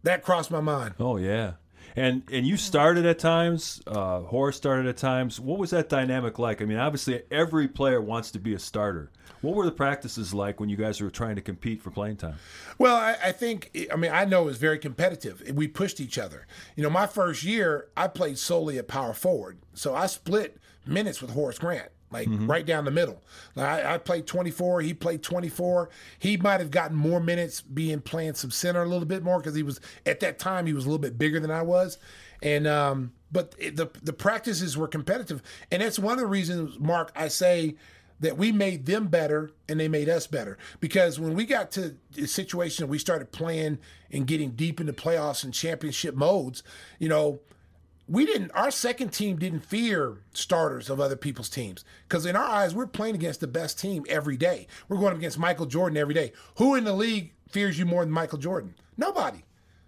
that crossed my mind. Oh yeah. And and you started at times. Uh, Horace started at times. What was that dynamic like? I mean, obviously every player wants to be a starter. What were the practices like when you guys were trying to compete for playing time? Well, I, I think, I mean, I know it was very competitive. We pushed each other. You know, my first year, I played solely at power forward. So I split minutes with Horace Grant, like right down the middle. Like, I, I played 24, he played 24. He might have gotten more minutes being playing some center a little bit more because he was, at that time, he was a little bit bigger than I was. And, um, but it, the the practices were competitive, and that's one of the reasons, Mark. I say that we made them better and they made us better because when we got to the situation we started playing and getting deep into playoffs and championship modes, you know, we didn't our second team didn't fear starters of other people's teams because in our eyes we're playing against the best team every day. We're going against Michael Jordan every day. Who in the league fears you more than Michael Jordan? Nobody.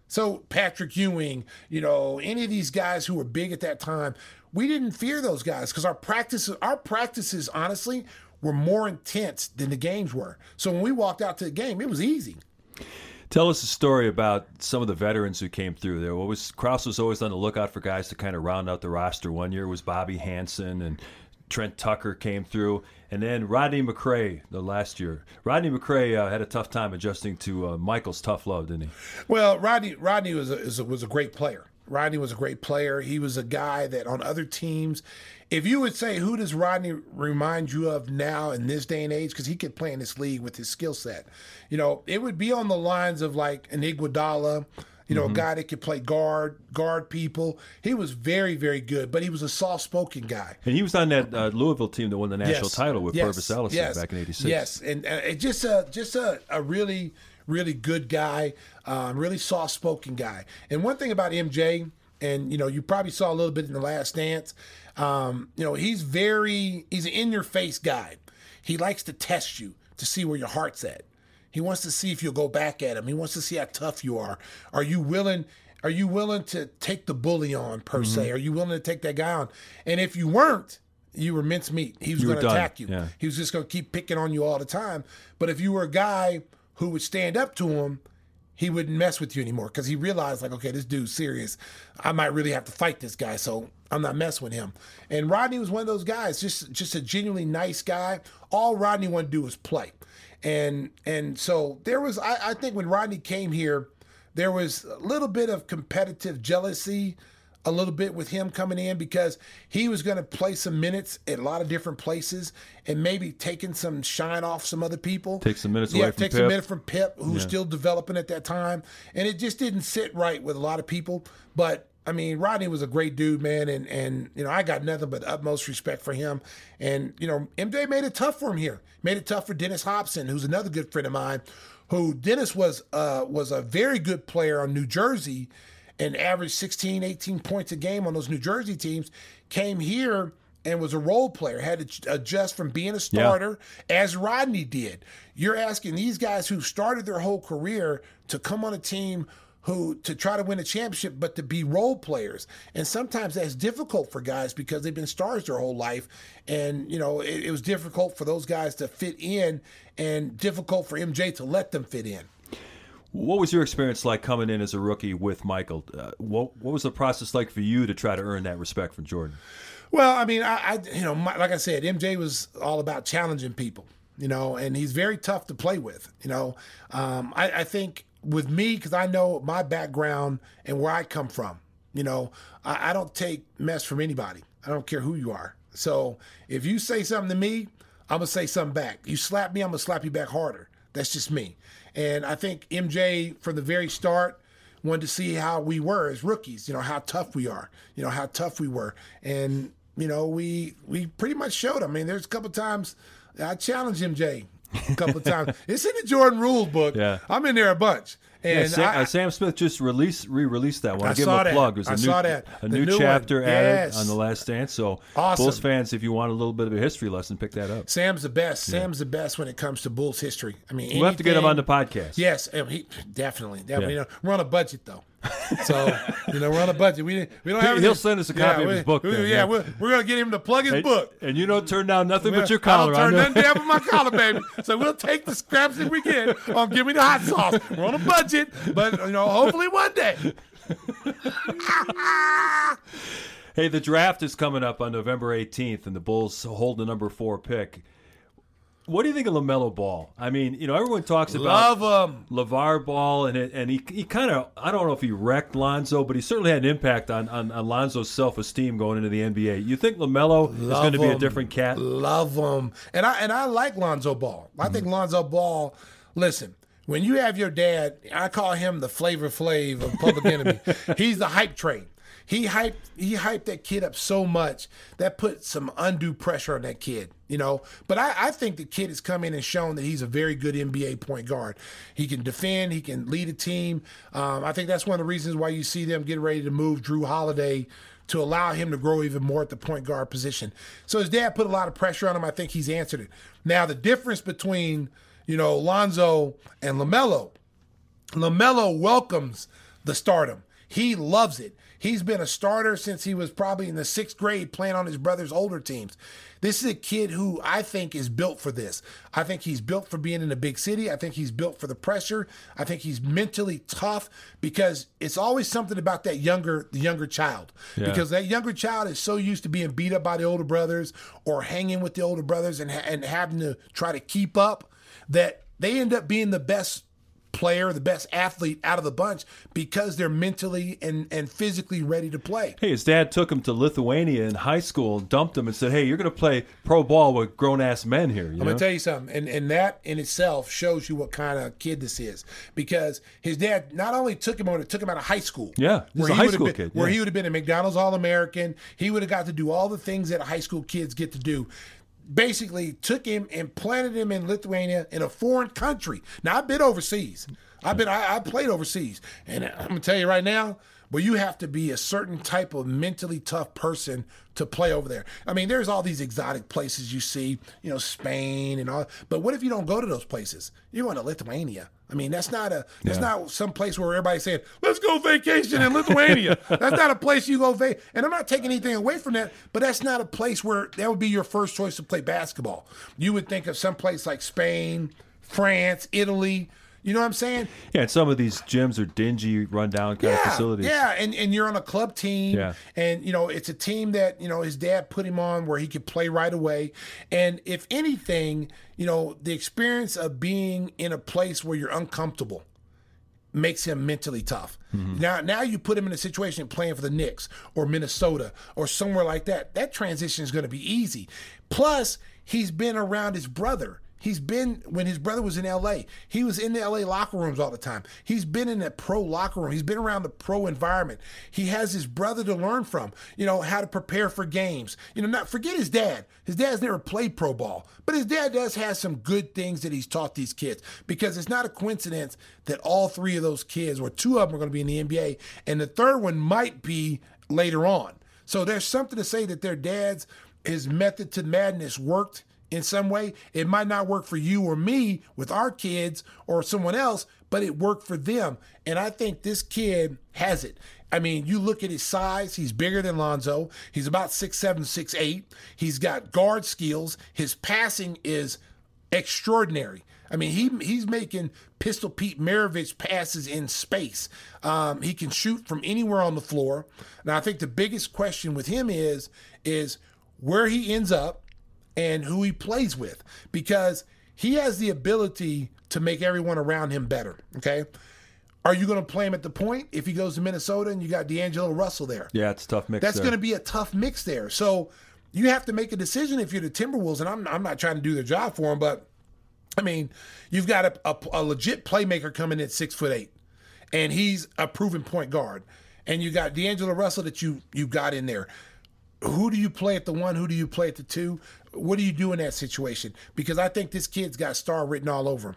So Patrick Ewing, you know, any of these guys who were big at that time, we didn't fear those guys because our practices, our practices, honestly, were more intense than the games were. So when we walked out to the game, it was easy. Tell us a story about some of the veterans who came through there. What was Krause was always on the lookout for guys to kind of round out the roster. One year was Bobby Hansen and Trent Tucker came through, and then Rodney McCray the last year. Rodney McCray uh, had a tough time adjusting to uh, Michael's tough love, didn't he? Well, Rodney Rodney was a, was a great player. Rodney was a great player. He was a guy that on other teams, if you would say who does Rodney remind you of now in this day and age, because he could play in this league with his skill set, you know, it would be on the lines of like an Iguodala, you know, a guy that could play guard, guard people. He was very, very good, but he was a soft-spoken guy. And he was on that uh, Louisville team that won the national title with yes, Pervis Ellison yes, back in '86. Yes, and uh, just a just a, a really really good guy, um, really soft spoken guy. And one thing about MJ, and you know, you probably saw a little bit in the Last Dance. Um, you know, he's very he's an in your face guy. He likes to test you to see where your heart's at. He wants to see if you'll go back at him. He wants to see how tough you are. Are you willing? Are you willing to take the bully on per se? Are you willing to take that guy on? And if you weren't, you were mincemeat. He was going to attack you. yeah. He was just going to keep picking on you all the time. But if you were a guy who would stand up to him, he wouldn't mess with you anymore because he realized, like, okay, this dude's serious. I might really have to fight this guy, so I'm not messing with him. And Rodney was one of those guys, just just a genuinely nice guy. All Rodney wanted to do was play, and and so there was. I, I think when Rodney came here, there was a little bit of competitive jealousy a little bit with him coming in because he was going to play some minutes at a lot of different places and maybe taking some shine off some other people. Take some minutes yeah, away from take some Pip. minutes from Pip, who's was still developing at that time, and it just didn't sit right with a lot of people. But I mean, Rodney was a great dude, man, and and you know I got nothing but utmost respect for him. And you know, MJ made it tough for him here. Made it tough for Dennis Hopson, who's another good friend of mine. Who Dennis was uh, was a very good player on New Jersey and averaged 16, 18 points a game on those New Jersey teams, came here and was a role player, had to adjust from being a starter as Rodney did. You're asking these guys who started their whole career to come on a team who to try to win a championship, but to be role players. And sometimes that's difficult for guys because they've been stars their whole life. And, you know, it, it was difficult for those guys to fit in and difficult for MJ to let them fit in. What was your experience like coming in as a rookie with Michael? Uh, what what was the process like for you to try to earn that respect from Jordan? Well, I mean, I, I you know, my, like I said, MJ was all about challenging people, you know, and he's very tough to play with, you know. Um, I, I think with me, because I know my background and where I come from, you know, I, I don't take mess from anybody. I don't care who you are. So if you say something to me, I'm gonna say something back. You slap me, I'm gonna slap you back harder. That's just me. And I think MJ from the very start wanted to see how we were as rookies, you know, how tough we are, you know, how tough we were. And, you know, we we pretty much showed. I mean, there's a couple times I challenged MJ a couple of times. It's in the Jordan rules book. Yeah. I'm in there a bunch. Yeah, Sam, I, uh, Sam Smith just released re-released that one. I I'll give saw him a that. plug. There's a I new, saw that. A new, new one. chapter added Yes. on the Last Dance. So Awesome. Bulls fans, if you want a little bit of a history lesson, pick that up. Sam's the best. Sam's the best when it comes to Bulls history. I mean, We'll have to get him on the podcast. Yes, he definitely, definitely. Yeah. You know, we're on a budget though, so you know we're on a budget. We we don't have. He'll any- send us a copy of we- his book we- then, yeah, yeah. We're, we're gonna get him to plug his And, book. and you don't turn down nothing but your I collar. don't turn nothing down my collar, baby. So we'll take the scraps that we get on Give Me the Hot Sauce. We're on a budget, but you know, hopefully one day. Hey, the draft is coming up on November 18th, and the Bulls hold the number four pick. What do you think of LaMelo Ball? I mean, you know, everyone talks about Love him. LeVar Ball, and it, and he he kind of I don't know if he wrecked Lonzo, but he certainly had an impact on on, on Lonzo's self esteem going into the NBA. You think LaMelo is going to be a him. different cat? Love him, and I and I like Lonzo Ball. I think Mm-hmm. Lonzo Ball. Listen, when you have your dad, I call him the Flavor Flav of Public Enemy. He's the hype train. He hyped he hyped that kid up so much that put some undue pressure on that kid, you know. But I, I think the kid has come in and shown that he's a very good NBA point guard. He can defend, he can lead a team. Um, I think that's one of the reasons why you see them getting ready to move Jrue Holiday to allow him to grow even more at the point guard position. So his dad put a lot of pressure on him. I think he's answered it. Now the difference between you know Lonzo and LaMelo, LaMelo welcomes the stardom. He loves it. He's been a starter since he was probably in the sixth grade playing on his brother's older teams. This is a kid who I think is built for this. I think he's built for being in a big city. I think he's built for the pressure. I think he's mentally tough because it's always something about that younger the younger child. Yeah. Because that younger child is so used to being beat up by the older brothers or hanging with the older brothers and and having to try to keep up that they end up being the best player, the best athlete out of the bunch because they're mentally and, and physically ready to play. Hey, his dad took him to Lithuania in high school, dumped him, and said, "Hey, you're going to play pro ball with grown ass men here." You I'm gonna tell you something, and and that in itself shows you what kind of kid this is, because his dad not only took him on, it took him out of high school. Yeah, this a he high school been- kid, where he would have been a McDonald's All American. He would have got to do all the things that high school kids get to do. Basically, took him and planted him in Lithuania in a foreign country. Now I've been overseas. I've been I, I played overseas, and I'm gonna tell you right now. But you have to be a certain type of mentally tough person to play over there. I mean, there's all these exotic places you see, you know, Spain and all. But what if you don't go to those places? You're going to Lithuania. I mean, that's not a that's Yeah. not some place where everybody's saying, "Let's go vacation in Lithuania." that's not a place you go va- And I'm not taking anything away from that, but that's not a place where that would be your first choice to play basketball. You would think of some place like Spain, France, Italy. You know what I'm saying? Yeah, and some of these gyms are dingy, rundown kind of facilities. Yeah, and, and you're on a club team. Yeah. And, you know, it's a team that, you know, his dad put him on where he could play right away. And if anything, you know, the experience of being in a place where you're uncomfortable makes him mentally tough. Mm-hmm. Now now you put him in a situation playing for the Knicks or Minnesota or somewhere like that. That transition is going to be easy. Plus, he's been around his brother. He's been when his brother was in LA. He was in the LA locker rooms all the time. He's been in that pro locker room. He's been around the pro environment. He has his brother to learn from. You know how to prepare for games. You know, not forget his dad. His dad's never played pro ball, but his dad does have some good things that he's taught these kids. Because it's not a coincidence that all three of those kids, or two of them, are going to be in the NBA, and the third one might be later on. So there's something to say that their dad's his method to madness worked in some way. It might not work for you or me with our kids or someone else, but it worked for them. And I think this kid has it. I mean, you look at his size, he's bigger than Lonzo. He's about six seven, six eight. He's got guard skills. His passing is extraordinary. I mean, he he's making Pistol Pete Maravich passes in space. Um, he can shoot from anywhere on the floor. Now, I think the biggest question with him is is where he ends up and who he plays with because he has the ability to make everyone around him better. Okay. Are you going to play him at the point if he goes to Minnesota and you got D'Angelo Russell there? Yeah, it's a tough mix. That's going to be a tough mix there. So you have to make a decision if you're the Timberwolves, and I'm, I'm not trying to do their job for them, but I mean, you've got a, a, a legit playmaker coming at six foot eight, and he's a proven point guard, and you got D'Angelo Russell that you you got in there. Who do you play at the one? Who do you play at the two? What do you do in that situation? Because I think this kid's got star written all over him.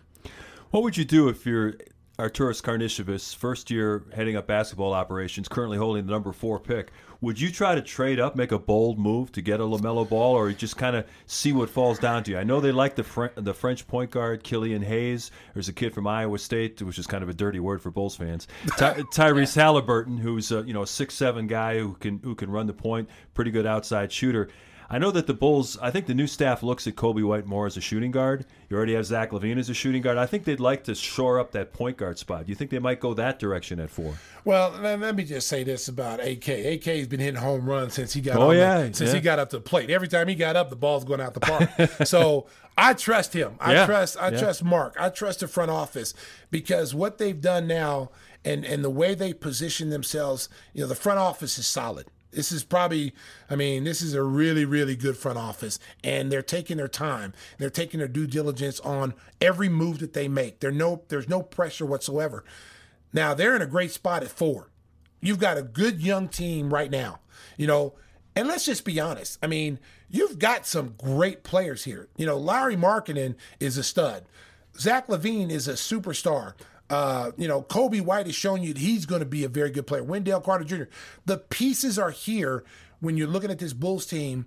What would you do if you're Arturas Karnisovas, first year heading up basketball operations, currently holding the number four pick? Would you try to trade up, make a bold move to get a LaMelo Ball, or just kind of see what falls down to you? I know they like the Fre- the French point guard Killian Hayes. There's a kid from Iowa State, which is kind of a dirty word for Bulls fans. Ty- Tyrese Halliburton, who's a, you know a six seven guy who can who can run the point, pretty good outside shooter. I know that the Bulls, I think the new staff looks at Coby White more as a shooting guard. You already have Zach LaVine as a shooting guard. I think they'd like to shore up that point guard spot. Do you think they might go that direction at four? Well, let, me just say this about AK. AK has been hitting home runs since he got Oh, on the- since yeah. he got up to the plate. Every time he got up, the ball's going out the park. so I trust him. I Yeah, trust I yeah. trust Mark. I trust the front office because what they've done now and and the way they position themselves, you know, the front office is solid. This is probably, I mean, this is a really, really good front office, and they're taking their time. They're taking their due diligence on every move that they make. There no, there's no pressure whatsoever. Now they're in a great spot at four. You've got a good young team right now, you know, and let's just be honest. I mean, you've got some great players here. You know, Lauri Markkanen is a stud. Zach LaVine is a superstar. Uh, you know, Coby White is showing you that he's going to be a very good player. Wendell Carter Jr. The pieces are here when you're looking at this Bulls team.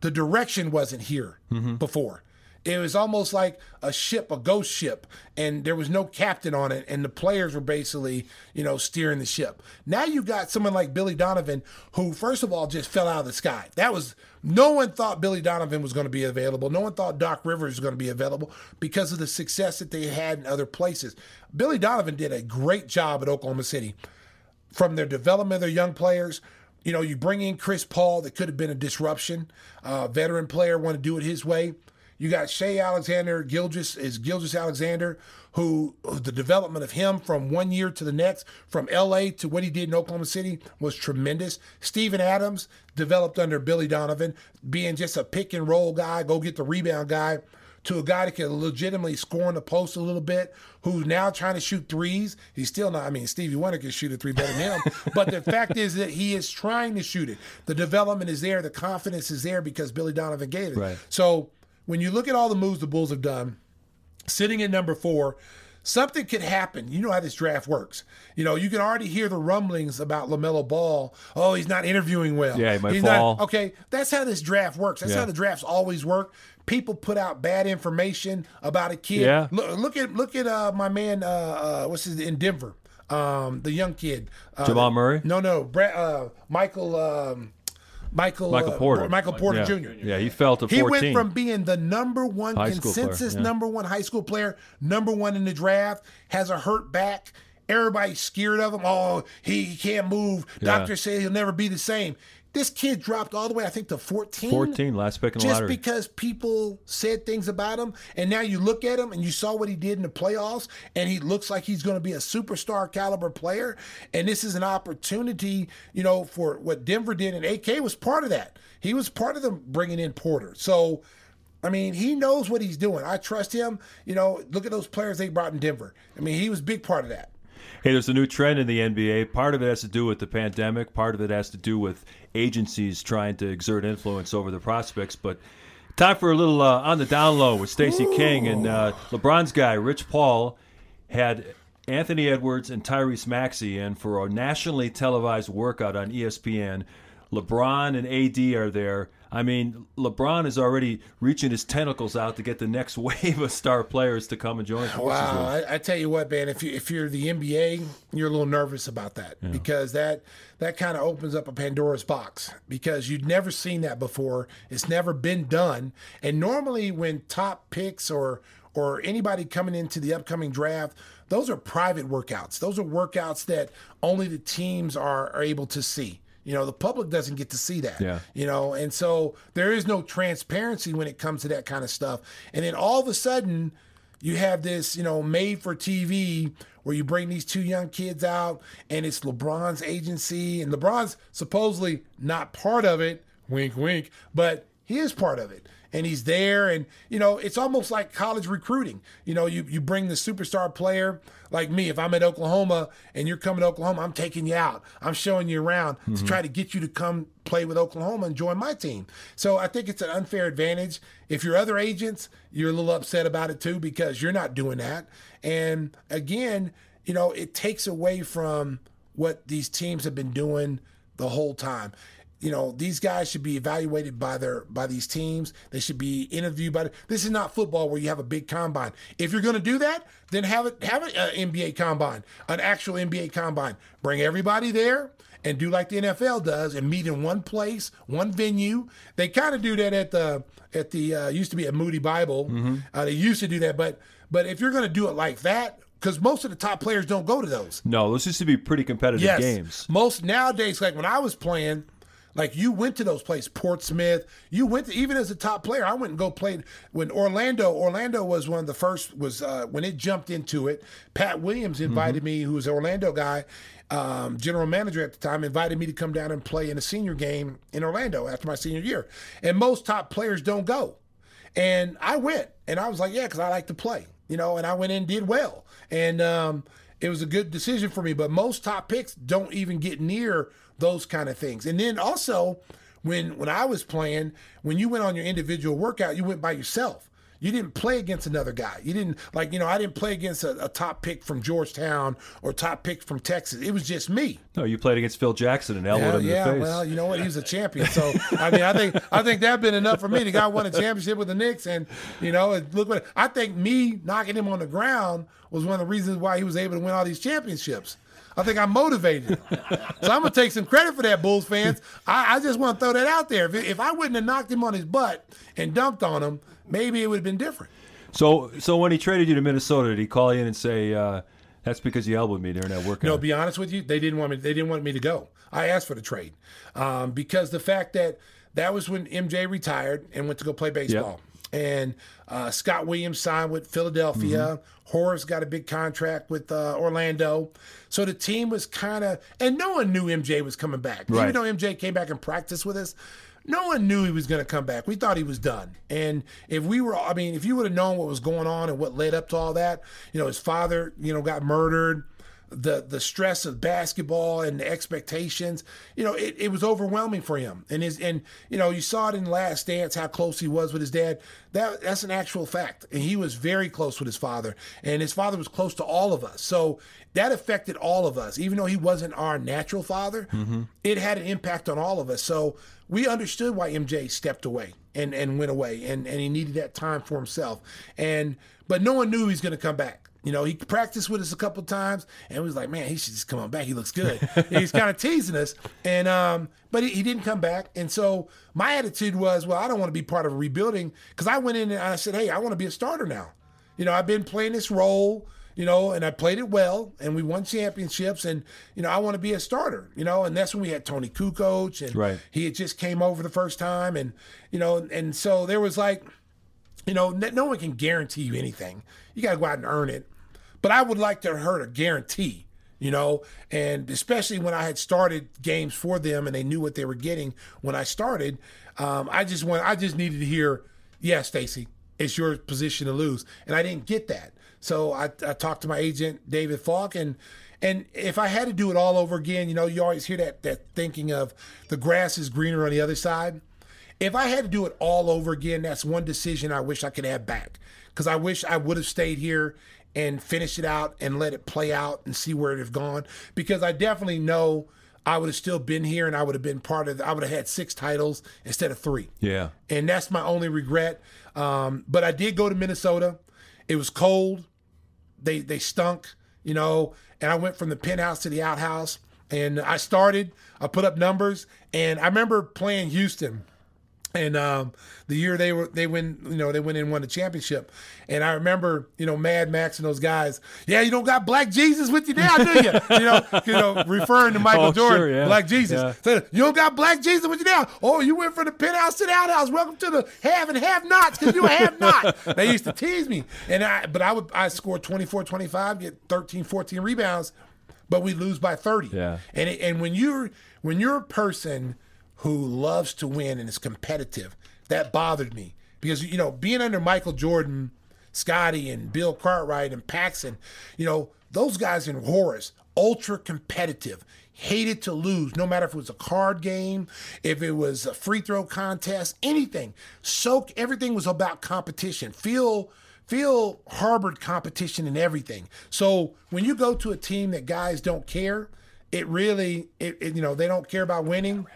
The direction wasn't here before. It was almost like a ship, a ghost ship, and there was no captain on it, and the players were basically, you know, steering the ship. Now you got someone like Billy Donovan, who first of all just fell out of the sky. That was no one thought Billy Donovan was going to be available. No one thought Doc Rivers was going to be available because of the success that they had in other places. Billy Donovan did a great job at Oklahoma City from their development of their young players. You know, you bring in Chris Paul, that could have been a disruption. Uh, veteran player, want to do it his way. You got Shai Alexander, Gilgeous is Gilgeous Alexander, who the development of him from one year to the next, from LA to what he did in Oklahoma City was tremendous. Steven Adams developed under Billy Donovan, being just a pick and roll guy, go get the rebound guy to a guy that can legitimately score in the post a little bit, who's now trying to shoot threes. He's still not, I mean, Stevie Wonder can shoot a three better than him. but the fact is that he is trying to shoot it. The development is there, the confidence is there because Billy Donovan gave it. Right. So when you look at all the moves the Bulls have done, sitting at number four, something could happen. You know how this draft works. You know, you can already hear the rumblings about LaMelo Ball. Oh, he's not interviewing well. Yeah, he might He's fall. Not, okay, that's how this draft works. That's Yeah. how the drafts always work. People put out bad information about a kid. Yeah. Look, look at look at uh, my man. Uh, uh, what's his in Denver? Um, the young kid. Uh, Jamal Murray? No, no. Brett, uh, Michael. Um, Michael. Michael uh, Porter. Michael Porter yeah. Jr. Yeah, he fell to He went from being the number one High player, consensus yeah. number one high school player, number one in the draft, has a hurt back. Everybody's scared of him. Oh, he, he can't move. Yeah. Doctors say he'll never be the same. This kid dropped all the way, I think, to 14. 14, last pick in the Just lottery. because people said things about him, and now you look at him and you saw what he did in the playoffs, and he looks like he's going to be a superstar caliber player. And this is an opportunity, you know, for what Denver did, and AK was part of that. He was part of them bringing in Porter. So, I mean, he knows what he's doing. I trust him. You know, look at those players they brought in Denver. I mean, he was a big part of that. Hey, there's a new trend in the NBA. Part of it has to do with the pandemic. Part of it has to do with agencies trying to exert influence over the prospects. But time for a little uh, on the down low with Stacey King and uh, LeBron's guy, Rich Paul, had Anthony Edwards and Tyrese Maxey in for a nationally televised workout on ESPN. LeBron and AD are there. I mean, LeBron is already reaching his tentacles out to get the next wave of star players to come and join. Wow, I, I tell you what, man. If you if you're the NBA, you're a little nervous about that because that that kind of opens up a Pandora's box because you'd never seen that before. It's never been done, and normally when top picks or or anybody coming into the upcoming draft, those are private workouts. Those are workouts that only the teams are, are able to see. You know, the public doesn't get to see that. Yeah. You know, and so there is no transparency when it comes to that kind of stuff. And then all of a sudden, you have this, you know, made for TV where you bring these two young kids out and it's LeBron's agency and LeBron's supposedly not part of it, wink wink, but he is part of it. And he's there and you know, it's almost like college recruiting. You know, you you bring the superstar player like me, if I'm at Oklahoma and you're coming to Oklahoma, I'm taking you out. I'm showing you around to mm-hmm. try to get you to come play with Oklahoma and join my team. So I think it's an unfair advantage. If you're other agents, you're a little upset about it too because you're not doing that. And again, you know, it takes away from what these teams have been doing the whole time. You know, these guys should be evaluated by their by these teams. They should be interviewed by. This is not football where you have a big combine. If you're going to do that, then have it have an uh, NBA combine, an actual NBA combine. Bring everybody there and do like the NFL does and meet in one place, one venue. They kind of do that at the at the uh, used to be at Moody Bible. Uh, they used to do that, but but if you're going to do it like that, because most of the top players don't go to those. No, those used to be pretty competitive Yes. games. Most nowadays, like when I was playing, like you went to those places, Portsmouth. You went to even as a top player. I went and go played when Orlando. Orlando was one of the first. Was uh, when it jumped into it. Pat Williams invited me, who was an Orlando guy, um, general manager at the time, invited me to come down and play in a senior game in Orlando after my senior year. And most top players don't go. And I went, and I was like, yeah, because I like to play, you know. And I went in, and did well, and um, it was a good decision for me. But most top picks don't even get near those kind of things. And then also, when when I was playing, when you went on your individual workout, you went by yourself. You didn't play against another guy. You didn't like, you know, I didn't play against a, a top pick from Georgetown or top pick from Texas. It was just me. No, you played against Phil Jackson and elbowed Yeah, him in the face. Well, you know what? He was a champion. So I mean, I think I think that been enough for me. The guy won a championship with the Knicks, and you know, look what I think. Me knocking him on the ground was one of the reasons why he was able to win all these championships. I think I'm motivated. him. so I'm gonna take some credit for that, Bulls fans. I, I just want to throw that out there. If, if I wouldn't have knocked him on his butt and dumped on him, maybe it would have been different. so, so when he traded you to Minnesota, did he call you in and say, uh, "That's because you elbowed me during that workout"? No, be honest with you, they didn't want me. They didn't want me to go. I asked for the trade um, because the fact that that was when MJ retired and went to go play baseball, and uh, Scott Williams signed with Philadelphia. Mm-hmm. Horace got a big contract with uh, Orlando, so the team was kind of, and no one knew MJ was coming back. Right. Even though MJ came back and practiced with us. No one knew he was going to come back. We thought he was done. And if we were, I mean, if you would have known what was going on and what led up to all that, you know, his father, you know, got murdered the the stress of basketball and the expectations, you know, it, it was overwhelming for him. And his and you know, you saw it in Last Dance how close he was with his dad. That that's an actual fact. And he was very close with his father, and his father was close to all of us. So that affected all of us, even though he wasn't our natural father. Mm-hmm. It had an impact on all of us. So we understood why MJ stepped away and and went away, and and he needed that time for himself. And but no one knew he was going to come back. You know, he practiced with us a couple times, and we was like, man, he should just come on back. He looks good. He's kind of teasing us, and um, but he, he didn't come back. And so my attitude was, well, I don't want to be part of a rebuilding because I went in and I said, hey, I want to be a starter now. You know, I've been playing this role, you know, and I played it well, and we won championships, and you know, I want to be a starter, you know, and that's when we had Toni Kukoc, and Right. he had just came over the first time, and you know, and so there was like you know, no one can guarantee you anything. You got to go out and earn it. But I would like to heard a guarantee, you know, and especially when I had started games for them and they knew what they were getting when I started. Um, I just want, I just needed to hear, yeah, Stacey, it's your position to lose, and I didn't get that. So I, I talked to my agent David Falk, and and if I had to do it all over again, you know, you always hear that that thinking of the grass is greener on the other side. If I had to do it all over again, that's one decision I wish I could have back. Because I wish I would have stayed here and finish it out and let it play out and see where it have gone. Because I definitely know I would have still been here and I would have been part of. The, I would have had six titles instead of three Yeah. and that's my only regret. Um, but I did go to Minnesota. It was cold. They they stunk, you know. And I went from the penthouse to the outhouse, and I started. I put up numbers, and I remember playing Houston. And um, the year they were they win you know they went in and won the championship, and I remember you know Mad Max and those guys. Yeah, you don't got Black Jesus with you now, do you? you know, you know, referring to Michael Oh, Jordan, sure, yeah. Black Jesus. Yeah. So, you don't got Black Jesus with you now. Oh, you went from the penthouse to the outhouse. Welcome to the have and have nots because you have not. they used to tease me. And I but I would I scored 24, 25, get 13, 14 rebounds, but we lose by 30. Yeah. And it, and when you're when you're a person who loves to win and is competitive, that bothered me. Because you know, being under Michael Jordan, Scottie and Bill Cartwright and Paxson, you know, those guys in Horace, ultra competitive, hated to lose, no matter if it was a card game, if it was a free throw contest, anything. So everything was about competition. Phil Phil harbored competition in everything. So when you go to a team that guys don't care, it really, it, it you know, they don't care about winning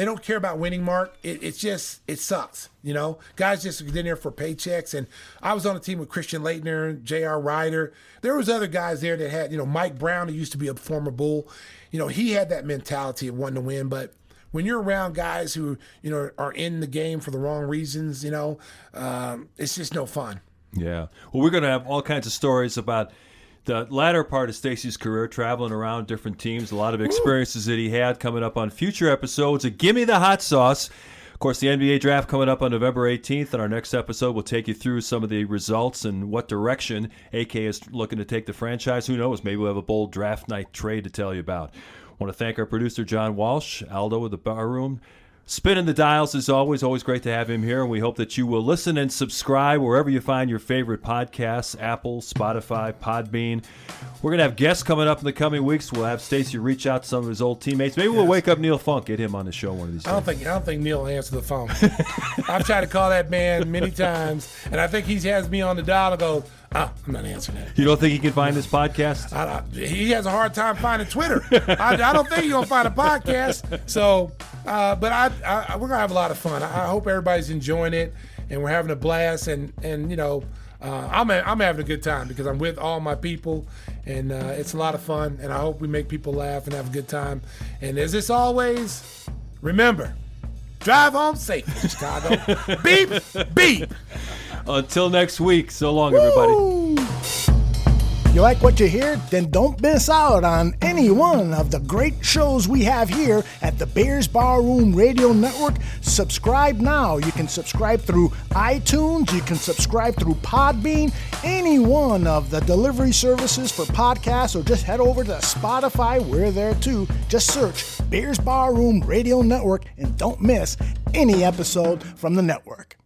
they don't care about winning, Mark. It, it's just it sucks, you know. Guys just in there for paychecks. And I was on a team with Christian Laettner, J.R. Rider. There was other guys there that had, you know, Mike Brown, who used to be a former Bull. You know, he had that mentality of wanting to win. But when you're around guys who, you know, are in the game for the wrong reasons, you know, um, it's just no fun. Yeah. Well, we're going to have all kinds of stories about the latter part of Stacey's career, traveling around different teams, a lot of experiences that he had coming up on future episodes of Gimme the Hot Sauce. Of course, the NBA draft coming up on November 18th, and our next episode will take you through some of the results and what direction AK is looking to take the franchise. Who knows? Maybe we'll have a bold draft night trade to tell you about. I want to thank our producer, John Walsh, Aldo of the Bar Room. Spinning the dials is always, always great to have him here, and we hope that you will listen and subscribe wherever you find your favorite podcasts Apple, Spotify, Podbean. We're going to have guests coming up in the coming weeks. We'll have Stacey reach out to some of his old teammates. Maybe we'll wake up Neil Funk, get him on the show one of these I don't days. think I don't think Neil will answer the phone. I've tried to call that man many times, and I think he has me on the dial and goes, "Ah, I'm not answering that." You don't think he can find this podcast? I, I, he has a hard time finding Twitter. I, I don't think he's gonna find a podcast. So, uh, but I, I, we're gonna have a lot of fun. I, hope everybody's enjoying it, and we're having a blast. And and you know, uh, I'm I'm having a good time because I'm with all my people, and uh, it's a lot of fun. And I hope we make people laugh and have a good time. And as this always, remember, drive home safe, Chicago. beep beep. Until next week, so long, everybody. You like what you hear? Then don't miss out on any one of the great shows we have here at the Bears Barroom Radio Network. Subscribe now. You can subscribe through iTunes, you can subscribe through Podbean, any one of the delivery services for podcasts, or just head over to Spotify. We're there too. Just search Bears Barroom Radio Network and don't miss any episode from the network.